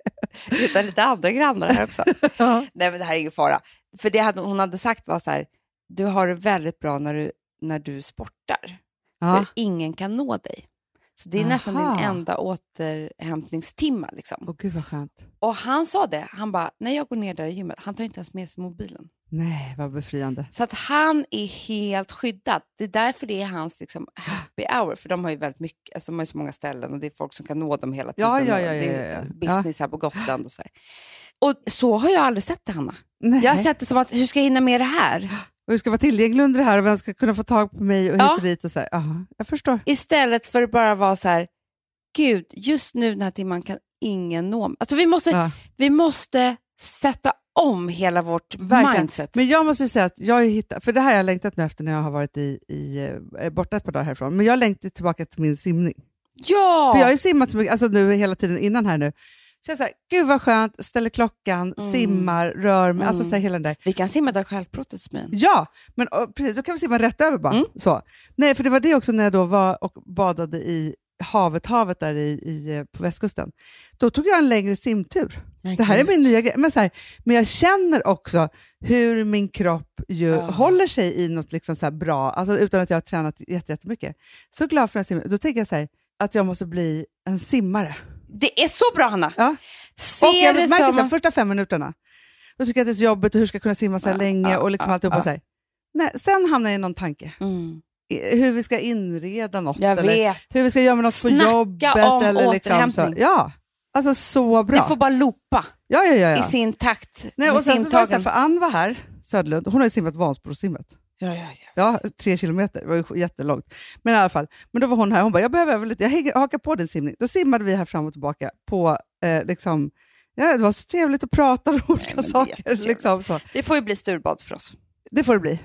utan lite andra grannar här också. Nej men det här är ingen fara. För det hade, hon hade sagt var så här, du har det väldigt bra när du, när du sportar. Ja. För ingen kan nå dig. Så det är nästan Aha. din enda återhämtningstimma. Liksom. Åh gud vad skönt. Och han sa det, han bara, när jag går ner där i gymmet, han tar inte ens med sig mobilen. Nej, vad befriande. Så att han är helt skyddad. Det är därför det är hans liksom, happy hour. För de har ju väldigt mycket, alltså de har så många ställen och det är folk som kan nå dem hela tiden. Ja, ja, ja, ja, ja, ja. business här på Gotland och så här. Och så har jag aldrig sett det, Hanna. Nej. Jag har sett det som att, hur ska jag hinna med det här? Och hur ska vara tillgänglig under det här och vem ska kunna få tag på mig och hit Ja. och dit och så. Aha, jag förstår. Istället för att bara vara så här, gud, just nu den här timman kan ingen nå mig. Alltså vi måste, Ja. vi måste sätta om hela vårt Verkligen. mindset. Men jag måste säga att jag hittat, för det här har jag längtat nu efter när jag har varit i, i, eh, borta ett par dagar härifrån, men jag längtar tillbaka till min simning. Ja! För jag har ju simmat så mycket, alltså nu hela tiden innan här nu. Så jag säger gud vad skönt, ställer klockan, Mm. simmar, rör mig, alltså Mm. så här, hela den där. Vi kan simma där självbrottet Smön. Ja, men och, precis, då kan vi simma rätt över bara. Mm. Så. Nej, för det var det också när jag då var och badade i havet, havet där i, i, på västkusten. Då tog jag en längre simtur. Det här är min nya grej. Men, så här, men jag känner också hur min kropp ju Ja. håller sig i något liksom så här bra, alltså utan att jag har tränat jätte- jättemycket. Så glad för att simma. Då tänker jag så här, att jag måste bli en simmare. Det är så bra Hanna! Ja. Se och jag märker som... så här, första fem minuterna, då tycker jag att det är så jobbigt och hur ska jag kunna simma så här Ja, länge ja, och liksom ja, alltihopa. ja. Så här. Nej, sen hamnar jag i någon tanke. Mm. Hur vi ska inreda något. Jag eller hur vi ska göra med något Snacka på jobbet. om eller liksom så. Ja, alltså så bra. Det får bara loopa ja, ja, ja, ja. i sin takt Nej, och sen så var det för Ann var här, Söderlund, hon har ju simmat Vansbrosimmet. Ja, ja, ja. Ja, tre kilometer, det var ju jättelångt. Men i alla fall, men då var hon här, hon bara, jag behöver öva lite, jag hänger- hakar på din simning. Då simmade vi här fram och tillbaka på, eh, liksom, ja, det var så trevligt att prata om olika det är saker. jättetrevligt. Liksom, så. Det får ju bli sturbad för oss. Det får det bli.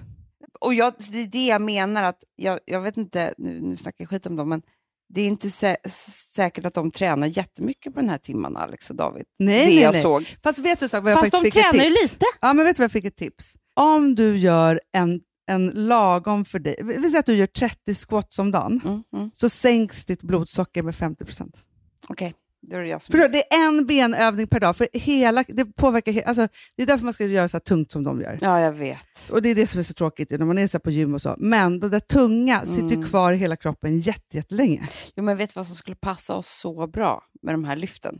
Och jag, det är det jag menar, att jag, jag vet inte, nu, nu snackar jag skit om dem, men det är inte sä säkert att de tränar jättemycket på den här timmen, Alex och David. Nej, det nej, jag nej. såg. Fast vet du vad jag Fast de fick ett tränar ju lite. Ja, men vet du vad jag fick ett tips? Om du gör en, en lagom för dig, vi säger att du gör 30 squats om dagen, Mm, mm. så sänks ditt blodsocker med 50%. Okej, då är det jag som... För det är en benövning per dag, för hela, det påverkar alltså, Det är därför man ska göra så här tungt som de gör. Ja, jag vet. Och Det är det som är så tråkigt när man är så här på gym och så. Men det där tunga sitter ju Mm. kvar i hela kroppen jätte, jättelänge. Jo, men vet du vad som skulle passa oss så bra med de här lyften?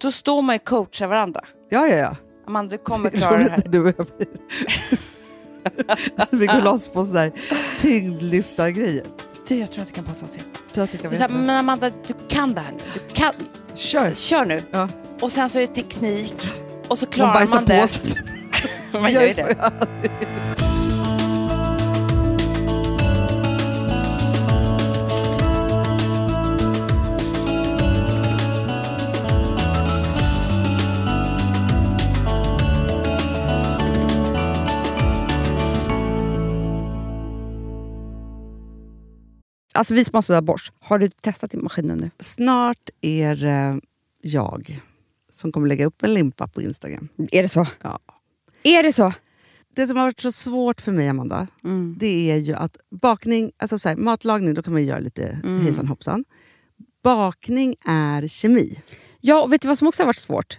Då står man ju och coachar varandra. Ja, ja, ja. Amanda, du kommer Det klara det roligt här. du och jag blir... Vi går loss på sådär tyngdlyftargrejer. Du, jag tror att det kan passa oss igen. Så här, men Amanda, du kan det här nu. Du kan. Kör! Kör nu. Ja. Och sen så är det teknik. Och så Man klarar bajsar man det. Man gör ju det. Alltså vi sponsrar av Bosch. Har du testat i maskinen nu? Snart är det jag som kommer lägga upp en limpa på Instagram. Är det så? Ja. Är det så? Det som har varit så svårt för mig, Amanda, Mm. det är ju att bakning, alltså så här, matlagning, då kan man ju göra lite Mm. hejsan hoppsan. Bakning är kemi. Ja, och vet du vad som också har varit svårt?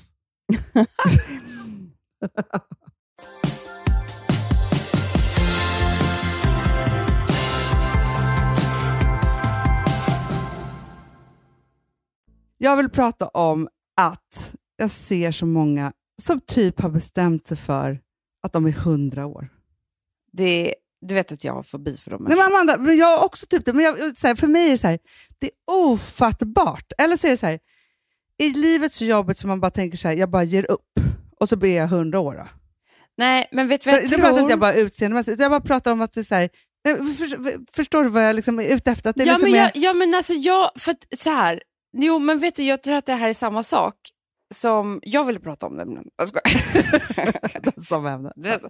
Jag vill prata om att jag ser så många som typ har bestämt sig för att de är hundra år. Det, du vet att jag har fobi för dem. Nej, men Amanda, jag har också typ det, men jag, så här, för mig är det så här, det är ofattbart. Eller så är det så här, i livet så jobbigt som man bara tänker så här, jag bara ger upp och så blir jag hundra år. Då. Nej, men vet du vad jag För, tror? Nu pratar inte jag bara utseendemässigt, utan jag bara pratar om att det är så här, eh, för, förstår du vad jag liksom är ute efter? Att det ja, liksom men är, jag, ja, men alltså jag, för att, så här, jo men vet du, jag tror att det här är samma sak som jag ville prata om nämligen. Jag skojar. som ämne. Är.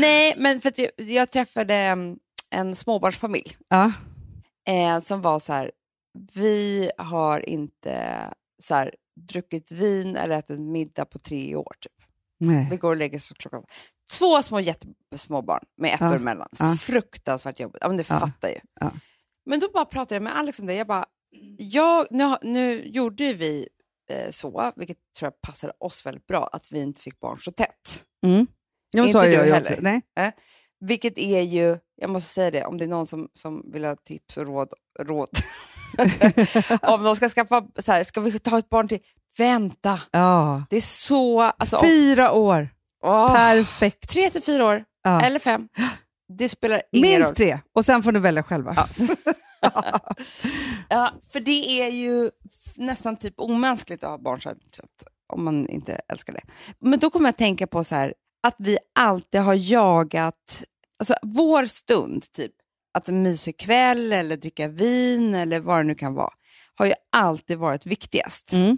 Nej, men för att jag, jag träffade mm, en småbarnsfamilj Ja. eh, som var så här, vi har inte så här, druckit vin eller ätit middag på tre år. Typ. Vi Nej. går och lägger oss klockan... Två små jättesmå barn med ett Ja, år emellan. ja. Fruktansvärt jobbigt. Ja, men det Ja, fattar ju. ja. Men då bara pratade jag med Alex om det. Jag bara, jag, nu, nu gjorde vi eh, så, vilket tror jag passade oss väldigt bra, att vi inte fick barn så tätt. Mm. Ja, Inte så du jag heller. också. Nej. Vilket är ju, jag måste säga det, om det är någon som, som vill ha tips och råd, råd. om de ska skaffa, så här, ska vi ta ett barn till? Vänta, Ja. det är så... Alltså, Fyra år, åh, perfekt. tre till fyra år, Ja. eller fem. Det spelar ingen roll. Minst tre, och sen får ni välja själva. Ja. ja, för det är ju nästan typ omänskligt att ha barn så här om man inte älskar det. Men då kommer jag att tänka på så här, att vi alltid har jagat, alltså vår stund, typ att en mysig kväll eller dricka vin eller vad det nu kan vara, har ju alltid varit viktigast. Mm.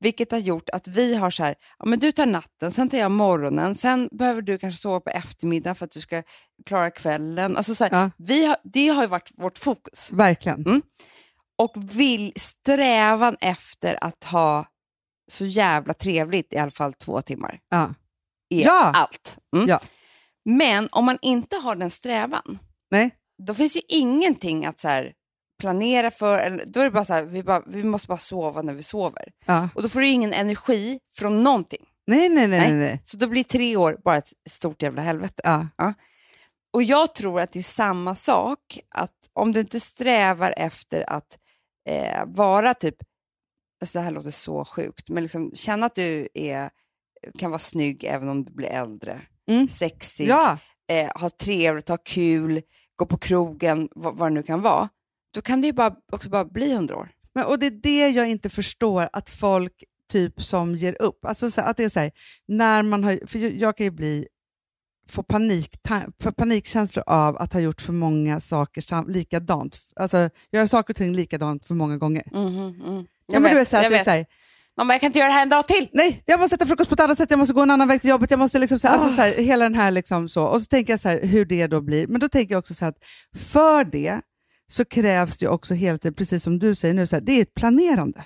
Vilket har gjort att vi har så här, ja men du tar natten, sen tar jag morgonen, sen behöver du kanske sova på eftermiddagen för att du ska klara kvällen. Alltså så här, Ja. vi har, det har ju varit vårt fokus. Verkligen. Mm. Och vill strävan efter att ha så jävla trevligt i alla fall två timmar. Ja. Är Ja. allt. Mm. Ja. Men om man inte har den strävan, Nej. då finns ju ingenting att så här, planera för. Då är det bara så här, vi, bara, vi måste bara sova när vi sover. Ja. Och då får du ingen energi från någonting. Nej, nej, nej. Nej. nej. Så då blir tre år bara ett stort jävla helvete. Ja. Och jag tror att det är samma sak, att om du inte strävar efter att eh, vara typ, alltså det här låter så sjukt, men liksom känna att du är, kan vara snygg även om du blir äldre, Mm. sexig, ja. eh, ha trevligt, ha kul, gå på krogen, vad, vad det nu kan vara, då kan det ju bara, också bara bli hundra år. Men, och det är det jag inte förstår, att folk typ som ger upp. Alltså så, att det är så här, när man har, för jag- jag kan ju bli, få panik, panikkänslor av att ha gjort för många saker sam, likadant. Alltså göra saker och ting likadant för många gånger. Mm, Ja, men du vet, så här, att det är så här, Man bara, jag kan inte göra det här en dag till. nej, jag måste äta frukost på ett annat sätt, jag måste gå en annan väg till jobbet, jag måste liksom så, här, alltså Ah. så här, hela den här liksom så. Och så tänker jag så här, hur det då blir. Men då tänker jag också så här att för det så krävs det också hela tiden, precis som du säger nu, så här, det är ett planerande.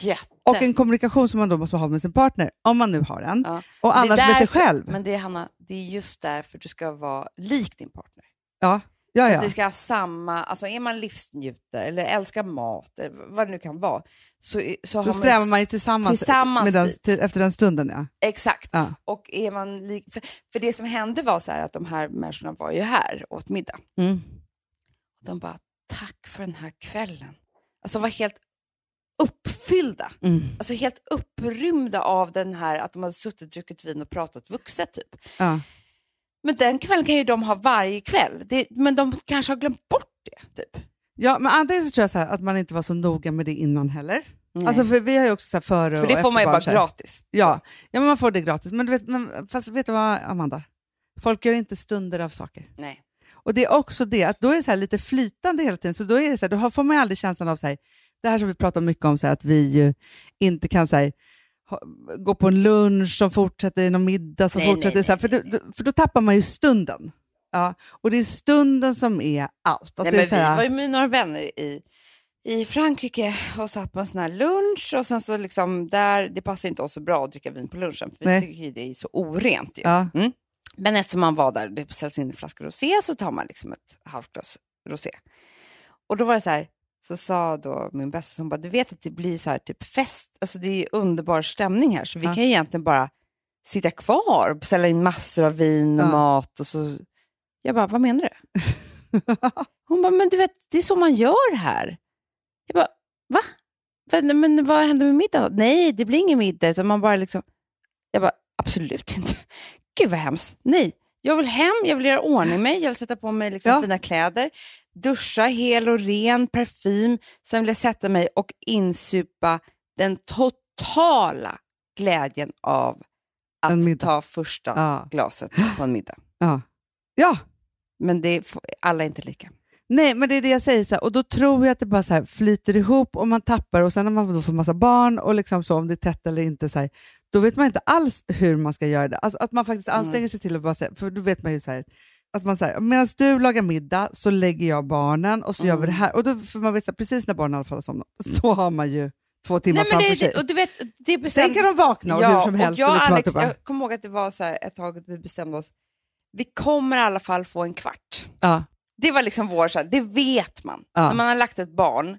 Jätte. Och en kommunikation som man då måste ha med sin partner, om man nu har en. Ja. Och annars med sig därför- själv. Men det är, Hanna, det är just därför du ska vara lik din partner. Ja, ja, ja. det ska ha samma, alltså är man livsnjutare eller älskar mat, eller vad det nu kan vara, så, så, man, strävar man ju tillsammans, tillsammans den, till, efter den stunden. Ja. Exakt. Ja. Och är man för, för det som hände var så att de här människorna var ju här åt middag. Mm. De bara, tack för den här kvällen. Alltså var helt uppfyllda. Mm. Alltså helt upprymda av den här att de hade suttit, druckit vin och pratat vuxet typ. Ja. Men den kvällen kan ju de ha varje kväll. Det, men de kanske har glömt bort det. Typ. ja, men antingen så tror jag så här, att man inte var så noga med det innan heller. Nej. Alltså, för vi har ju också så här före för och det får man ju bara gratis. Ja. ja, men man får det gratis. Men, du vet, men fast vet du vad, Amanda? Folk gör inte stunder av saker. Nej. Och det är också det, att då är det så här lite flytande hela tiden. Så då, är det så här, då får man ju aldrig känslan av så här, det här som vi pratar mycket om, så här, att vi ju inte kan så här, ha, gå på en lunch som fortsätter i någon middag som Nej, fortsätter. nej, så här, för, nej, då, då, för då tappar man ju stunden. Ja, och det är stunden som är allt. Att Nej, det är men så vi här, var ju med några vänner i, i Frankrike och satt på en sån här lunch och sen så liksom där, det passar inte oss så bra att dricka vin på lunchen för vi tycker ju det är så orent ju. ja, Men eftersom man var där, det säljs in en flaska rosé så tar man liksom ett halvt glas rosé. Och då var det så här, så sa då min bästa, hon bara, du vet att det blir så här typ fest, alltså det är underbar stämning här så vi Ja. kan ju egentligen bara sitta kvar och beställa in massor av vin och Ja. mat och så. Jag bara, vad menar du? Hon bara, men du vet, det är så man gör här. Jag bara, va? men, men vad händer med middagen? Nej, det blir ingen middag. Utan man bara liksom, jag bara, absolut inte. Gud vad hemskt. Nej, jag vill hem, jag vill göra ordning mig, jag vill sätta på mig liksom Ja. fina kläder, duscha hel och ren, parfym. Sen vill jag sätta mig och insupa den totala glädjen av att ta första Ja. glaset på en middag. Ja. ja, Men det är, alla är inte lika. Nej, men det är det jag säger. Så här, och då tror jag att det bara så här flyter ihop och man tappar och sen när man då får massa barn och liksom så, om det är tätt eller inte, så här, då vet man inte alls hur man ska göra det. Alltså, att man faktiskt Mm. anstränger sig till att bara säga, för då vet man ju så här, att man säger medan du lagar middag så lägger jag barnen och så gör vi det Mm. här. Och då får man vet, så här, precis när barnen har somnat, då har man ju två timmar Nej, men framför det, sig. och du vet, det Sen bestämdes... kan de vakna och hur som helst. Och jag, och liksom Alex, bara- jag kommer ihåg att det var så här ett tag att vi bestämde oss, vi kommer i alla fall få en kvart. ja, Det var liksom vår, så här, det vet man. Ja. När man har lagt ett barn,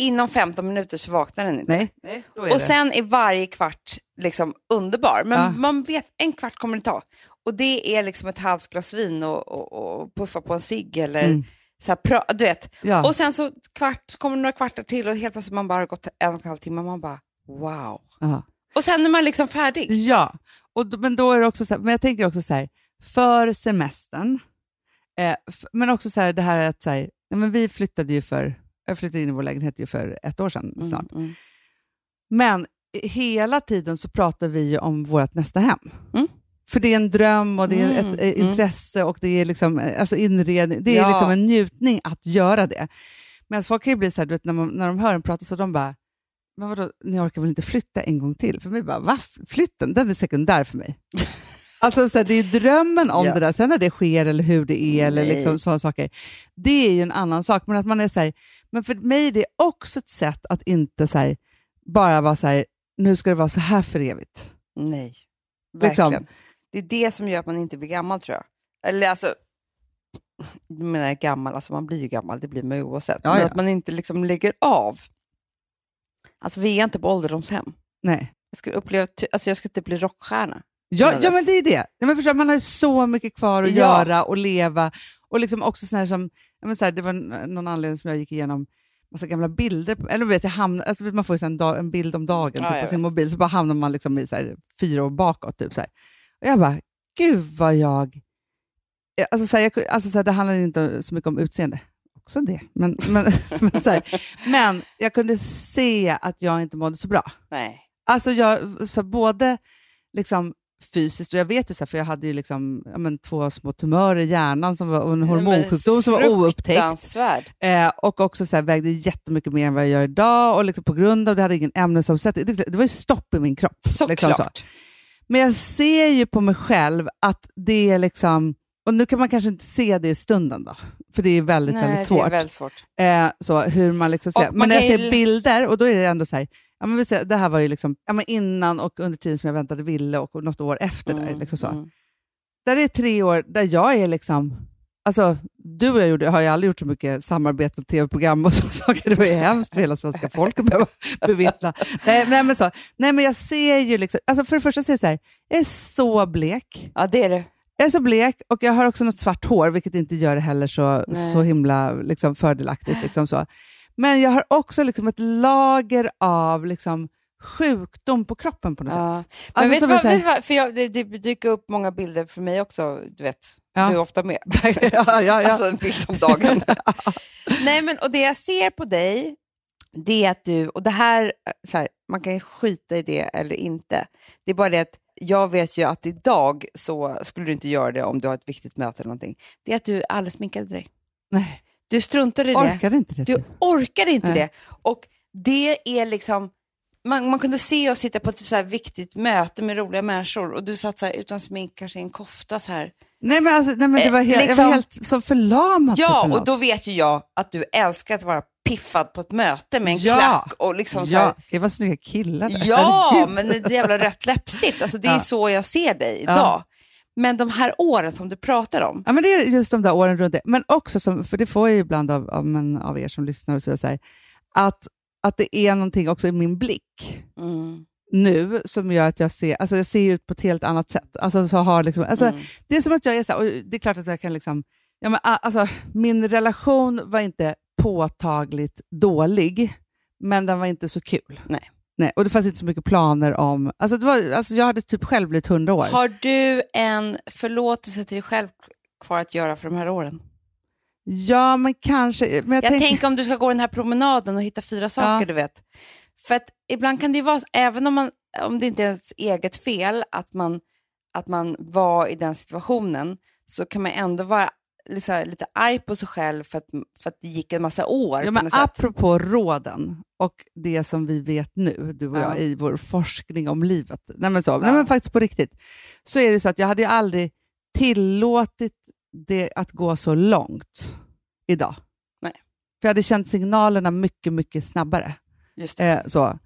inom 15 minuter så vaknar den inte. nej, nej, Och det. sen är varje kvart liksom underbar, men Ja. man vet en kvart kommer det ta. Och det är liksom ett halvt glas vin och, och, och puffa på en cigg eller Mm. så här, pra, du vet. ja. Och sen så kvart, kommer några kvartar till och helt plötsligt man bara har gått en och en halv timme och man bara wow. ja. Och sen är man liksom färdig. Ja, och, men då är det också så här, men jag tänker också så här, för semestern, eh, men också så här, det här att så här, men vi flyttade ju för, jag flyttade in i vår lägenhet ju för ett år sedan snart, Mm, mm. men hela tiden så pratar vi ju om vårt nästa hem. Mm. För det är en dröm och det är Mm, ett eh, mm. intresse och det är liksom, alltså inredning, det är Ja. liksom en njutning att göra det. Men folk kan ju bli så här, du vet, när, man, när de hör en prata så de bara, men vadå, ni orkar väl inte flytta en gång till? För mig bara, va? Flytten, den är sekundär för mig. alltså så här, det är drömmen om Ja. det där, sen när det sker eller hur det är, eller Nej. liksom sådana saker, det är ju en annan sak. Men att man är så här, men för mig är det också ett sätt att inte så här, bara vara så här, nu ska det vara så här för evigt. Nej, Liksom. Det är det som gör att man inte blir gammal tror jag. Eller alltså, jag menar gammal, alltså man blir ju gammal, det blir man ju oavsett. Ja, Men ja. att man inte liksom lägger av. Alltså vi är inte på ålderdomshem. Nej. Jag ska, uppleva, alltså, jag ska inte bli rockstjärna. Ja, ja men det är det. Ja, men förstår, man har ju så mycket kvar att Ja. göra och leva. Och liksom också sån här som, ja, men så här, det var någon anledning som jag gick igenom massa gamla bilder. på- Eller vet, jag hamnar, alltså, man får ju en, dag, en bild om dagen Ja, typ, på sin vet. mobil, så bara hamnar man liksom i så här, fyra år bakåt. Typ, så här. Och jag bara, gud vad jag... Ja, Alltså, så här, jag, alltså, så här, det handlar inte så mycket om utseende. Också det. Men, men, men, så här, men jag kunde se att jag inte mådde så bra. Nej. Alltså jag, så både liksom fysiskt, och jag vet ju så här, för jag hade ju liksom, ja, men, två små tumörer i hjärnan som var, och en hormonsjukdom som var oupptäckt. Eh, och också så här, vägde jättemycket mer än vad jag gör idag och liksom på grund av det hade jag ingen ämnesomsättning. Det, det var ju stopp i min kropp. Såklart. liksom så. Men jag ser ju på mig själv att det är liksom, och nu kan man kanske inte se det i stunden då, för det är väldigt, Nej, väldigt det är svårt. väldigt svårt. Eh, så hur man liksom ser. Och Men man när jag ser bilder, och då är det ändå så här, ja, men vi ser, det här var ju liksom, ja, men innan och under tiden som jag väntade Ville och något år efter. där, Mm, liksom så. mm. där är tre år där jag är liksom, alltså du och jag gjorde, har ju aldrig gjort så mycket samarbete och tv-program och så saker. Det var ju hemskt för hela svenska folket att bevittna. Nej, nej, men så, nej men jag ser ju liksom, alltså för det första ser jag så här, jag är så blek. Ja, det är det. Jag är så blek och jag har också något svart hår, vilket inte gör det heller så, Nej. så himla liksom, fördelaktigt. Liksom så. Men jag har också liksom ett lager av liksom, sjukdom på kroppen på något Ja. sätt. Men Alltså, vet du vad, vet du vad? För jag, det, det dyker upp många bilder för mig också, du vet. Ja. Du är ofta med. ja, ja. Alltså en bild om dagen. Nej, men och det jag ser på dig, det är att du, och det här, så här, man kan skita i det eller inte. Det är bara det att jag vet ju att idag så skulle du inte göra det om du har ett viktigt möte eller någonting. Det är att du aldrig sminkade dig. Nej, Du struntade i det. orkade inte det. Du orkade inte Nej. det. Och det är liksom, man, man kunde se oss sitta på ett så viktigt möte med roliga människor och du satt så här utan smink, kanske i en kofta så här. Nej, men, alltså, nej, men det Eh, var helt, jag liksom- var helt så förlamad. Ja, typ, och då vet ju jag att du älskar att vara piffad på ett möte med en Ja. klack och liksom så ja, här, det var snygga killar där. Ja, Herregud. men ett jävla rött läppstift. Alltså, det är Ja. så jag ser dig idag. Ja. Men de här åren som du pratar om, Ja, men det är just de där åren runt det. Men också, som, för det får jag ju ibland av, av, men, av er som lyssnar, och så så här, att, att det är någonting också i min blick mm. Nu som gör att jag ser, alltså jag ser ut på ett helt annat sätt. Alltså, så har liksom, alltså, Mm. Det är som att jag är så här, och det är klart att jag kan liksom, ja, men, alltså, min relation var inte påtagligt dålig, men den var inte så kul. Nej. Nej, och det fanns inte så mycket planer om... Alltså, det var, alltså jag hade typ själv blivit 100 år. Har du en förlåtelse till dig själv kvar att göra för de här åren? Ja, men kanske... Men jag, Jag tänker, tänker om du ska gå den här promenaden och hitta fyra saker, Ja. du vet. För att ibland kan det vara, så- även om, man, om det inte är ens eget fel att man, att man var i den situationen, så kan man ändå vara liksom, lite arg på sig själv för att, för att det gick en massa år. ja, men sätt. apropå råden och det som vi vet nu, du och Ja. jag, i vår forskning om livet. Nej men, så, Ja. nej, men faktiskt på riktigt. Så är det så att jag hade ju aldrig tillåtit det att gå så långt idag. Nej. För jag hade känt signalerna mycket, mycket snabbare. Just det. Eh, så.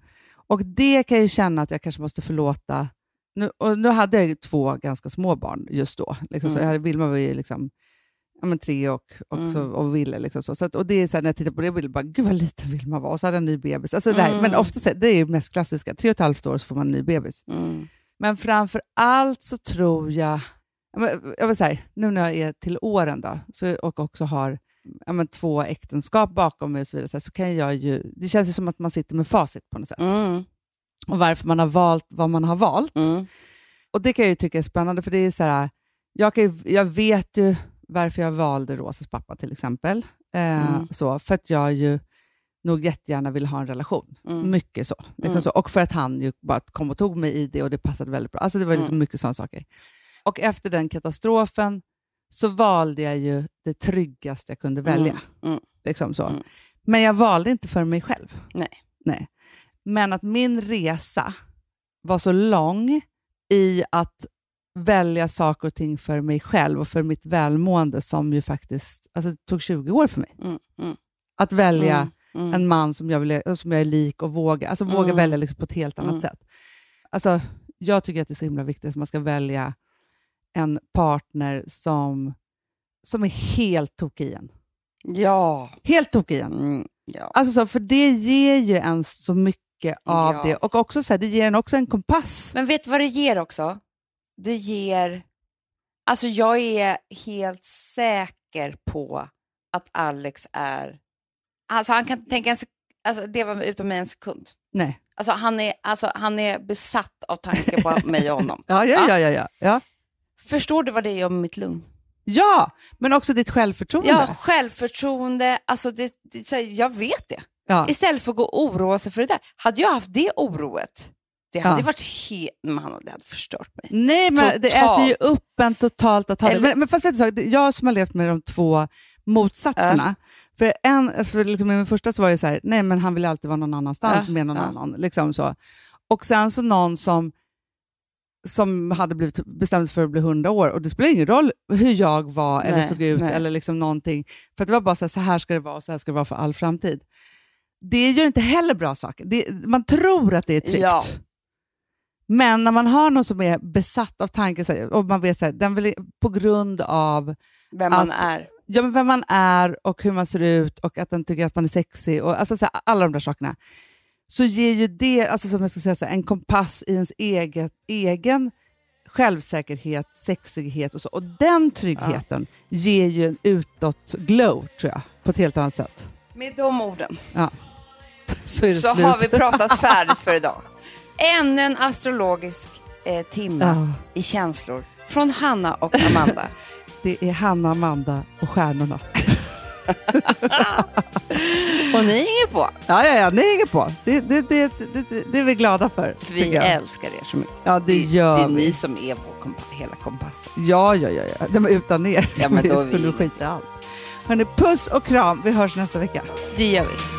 Och det kan jag ju känna att jag kanske måste förlåta. Nu, och nu hade jag två ganska små barn just då. Liksom, så Mm. jag hade, Vilma var ju liksom, ja, men tre och, och, Mm. så, och Ville. Liksom, så. Så att, och det är så här, när jag tittar på det, bara, gud vad liten Vilma var. Och så hade jag en ny bebis. Alltså, det Mm. Men ofta, så- det är ju mest klassiska, tre och ett halvt år så får man en ny bebis. Mm. Men framför allt så tror jag, jag vill säga, nu när jag är till åren då, så, och också har men, två äktenskap bakom mig och så vidare, så, här, så kan jag ju, det känns ju som att man sitter med facit på något sätt. Mm. Och varför man har valt vad man har valt. Mm. Och det kan jag ju tycka är spännande, för det är så här, jag, kan ju, jag vet ju varför jag valde Rosas pappa till exempel. Eh, Mm. så, för att jag ju nog jättegärna ville ha en relation. Mm. Mycket så. Liksom Mm. så. Och för att han ju bara kom och tog mig i det och det passade väldigt bra. Alltså det var liksom Mm. mycket sådana saker. Och efter den katastrofen så valde jag ju det tryggaste jag kunde välja. Mm. Liksom så. Mm. Men jag valde inte för mig själv. Nej. Nej. Men att min resa var så lång i att välja saker och ting för mig själv och för mitt välmående som ju faktiskt alltså tog 20 år för mig. Mm. Mm. Att välja Mm. Mm. en man som jag, vill, som jag är lik och våga, alltså våga Mm. välja liksom på ett helt annat Mm. sätt. Alltså, jag tycker att det är så himla viktigt att man ska välja en partner som, som är helt tokig i en. Ja. Helt tokig i en. Mm. ja. Alltså så, för det ger ju en så mycket av Ja. det. Och också så här, det ger en också en kompass. Men vet du vad det ger också? Det ger... Alltså jag är helt säker på att Alex är... Alltså han kan tänka en sek- alltså det var utom en sekund. Nej. Alltså han, är, alltså han är besatt av tanken på mig och honom. Ja, ja, ja, ja, ja. Ja. Förstår du vad det gör med mitt lugn? Ja, men också ditt självförtroende. Ja, självförtroende, alltså det, det, jag vet det. Ja. Istället för att gå och oroa sig för det där. Hade jag haft det oroet, det hade Ja. varit helt... Man, det hade förstört mig. Nej, men det Totalt. äter ju upp en totalt att ha det. Men, men fast vet du, så, det- jag som har levt med de två motsatserna. För, en, för liksom i min första så var det så här, nej men han vill alltid vara någon annanstans Ja, med någon ja. annan. Liksom så. Och sen så någon som, som hade blivit bestämt sig för att bli 100 år och det spelar ingen roll hur jag var eller Nej, såg ut nej. eller liksom någonting. För det var bara så här, så här ska det vara och så här ska det vara för all framtid. Det gör inte heller bra saker. Det, man tror att det är tryggt. Ja. Men när man har någon som är besatt av tanken och man vet så här, den vill, på grund av Vem man Att- är. ja, men vem man är och hur man ser ut och att den tycker att man är sexig och alltså, så här, alla de där sakerna, så ger ju det alltså, som jag ska säga, så här, en kompass i ens eget, egen självsäkerhet, sexighet och så. Och den tryggheten ger ju en utåt glow, tror jag, på ett helt annat sätt. Med de orden Så det så slut. har vi pratat färdigt för idag. Ännu en astrologisk eh, timme Ja, i känslor från Hanna och Amanda. det är Hanna, Amanda och stjärnorna. och ni hänger på. Ja, ja, ja, ni hänger på. Det, det, det, det, är vi glada för. Vi älskar er så mycket. Ja, det gör det är vi. ni som är vår kompa- hela kompassen. Ja, ja, ja. ja. Men utan er Ja, men då skulle vi- vi skita i allt. Hörrni, puss och kram. Vi hörs nästa vecka. Det gör vi.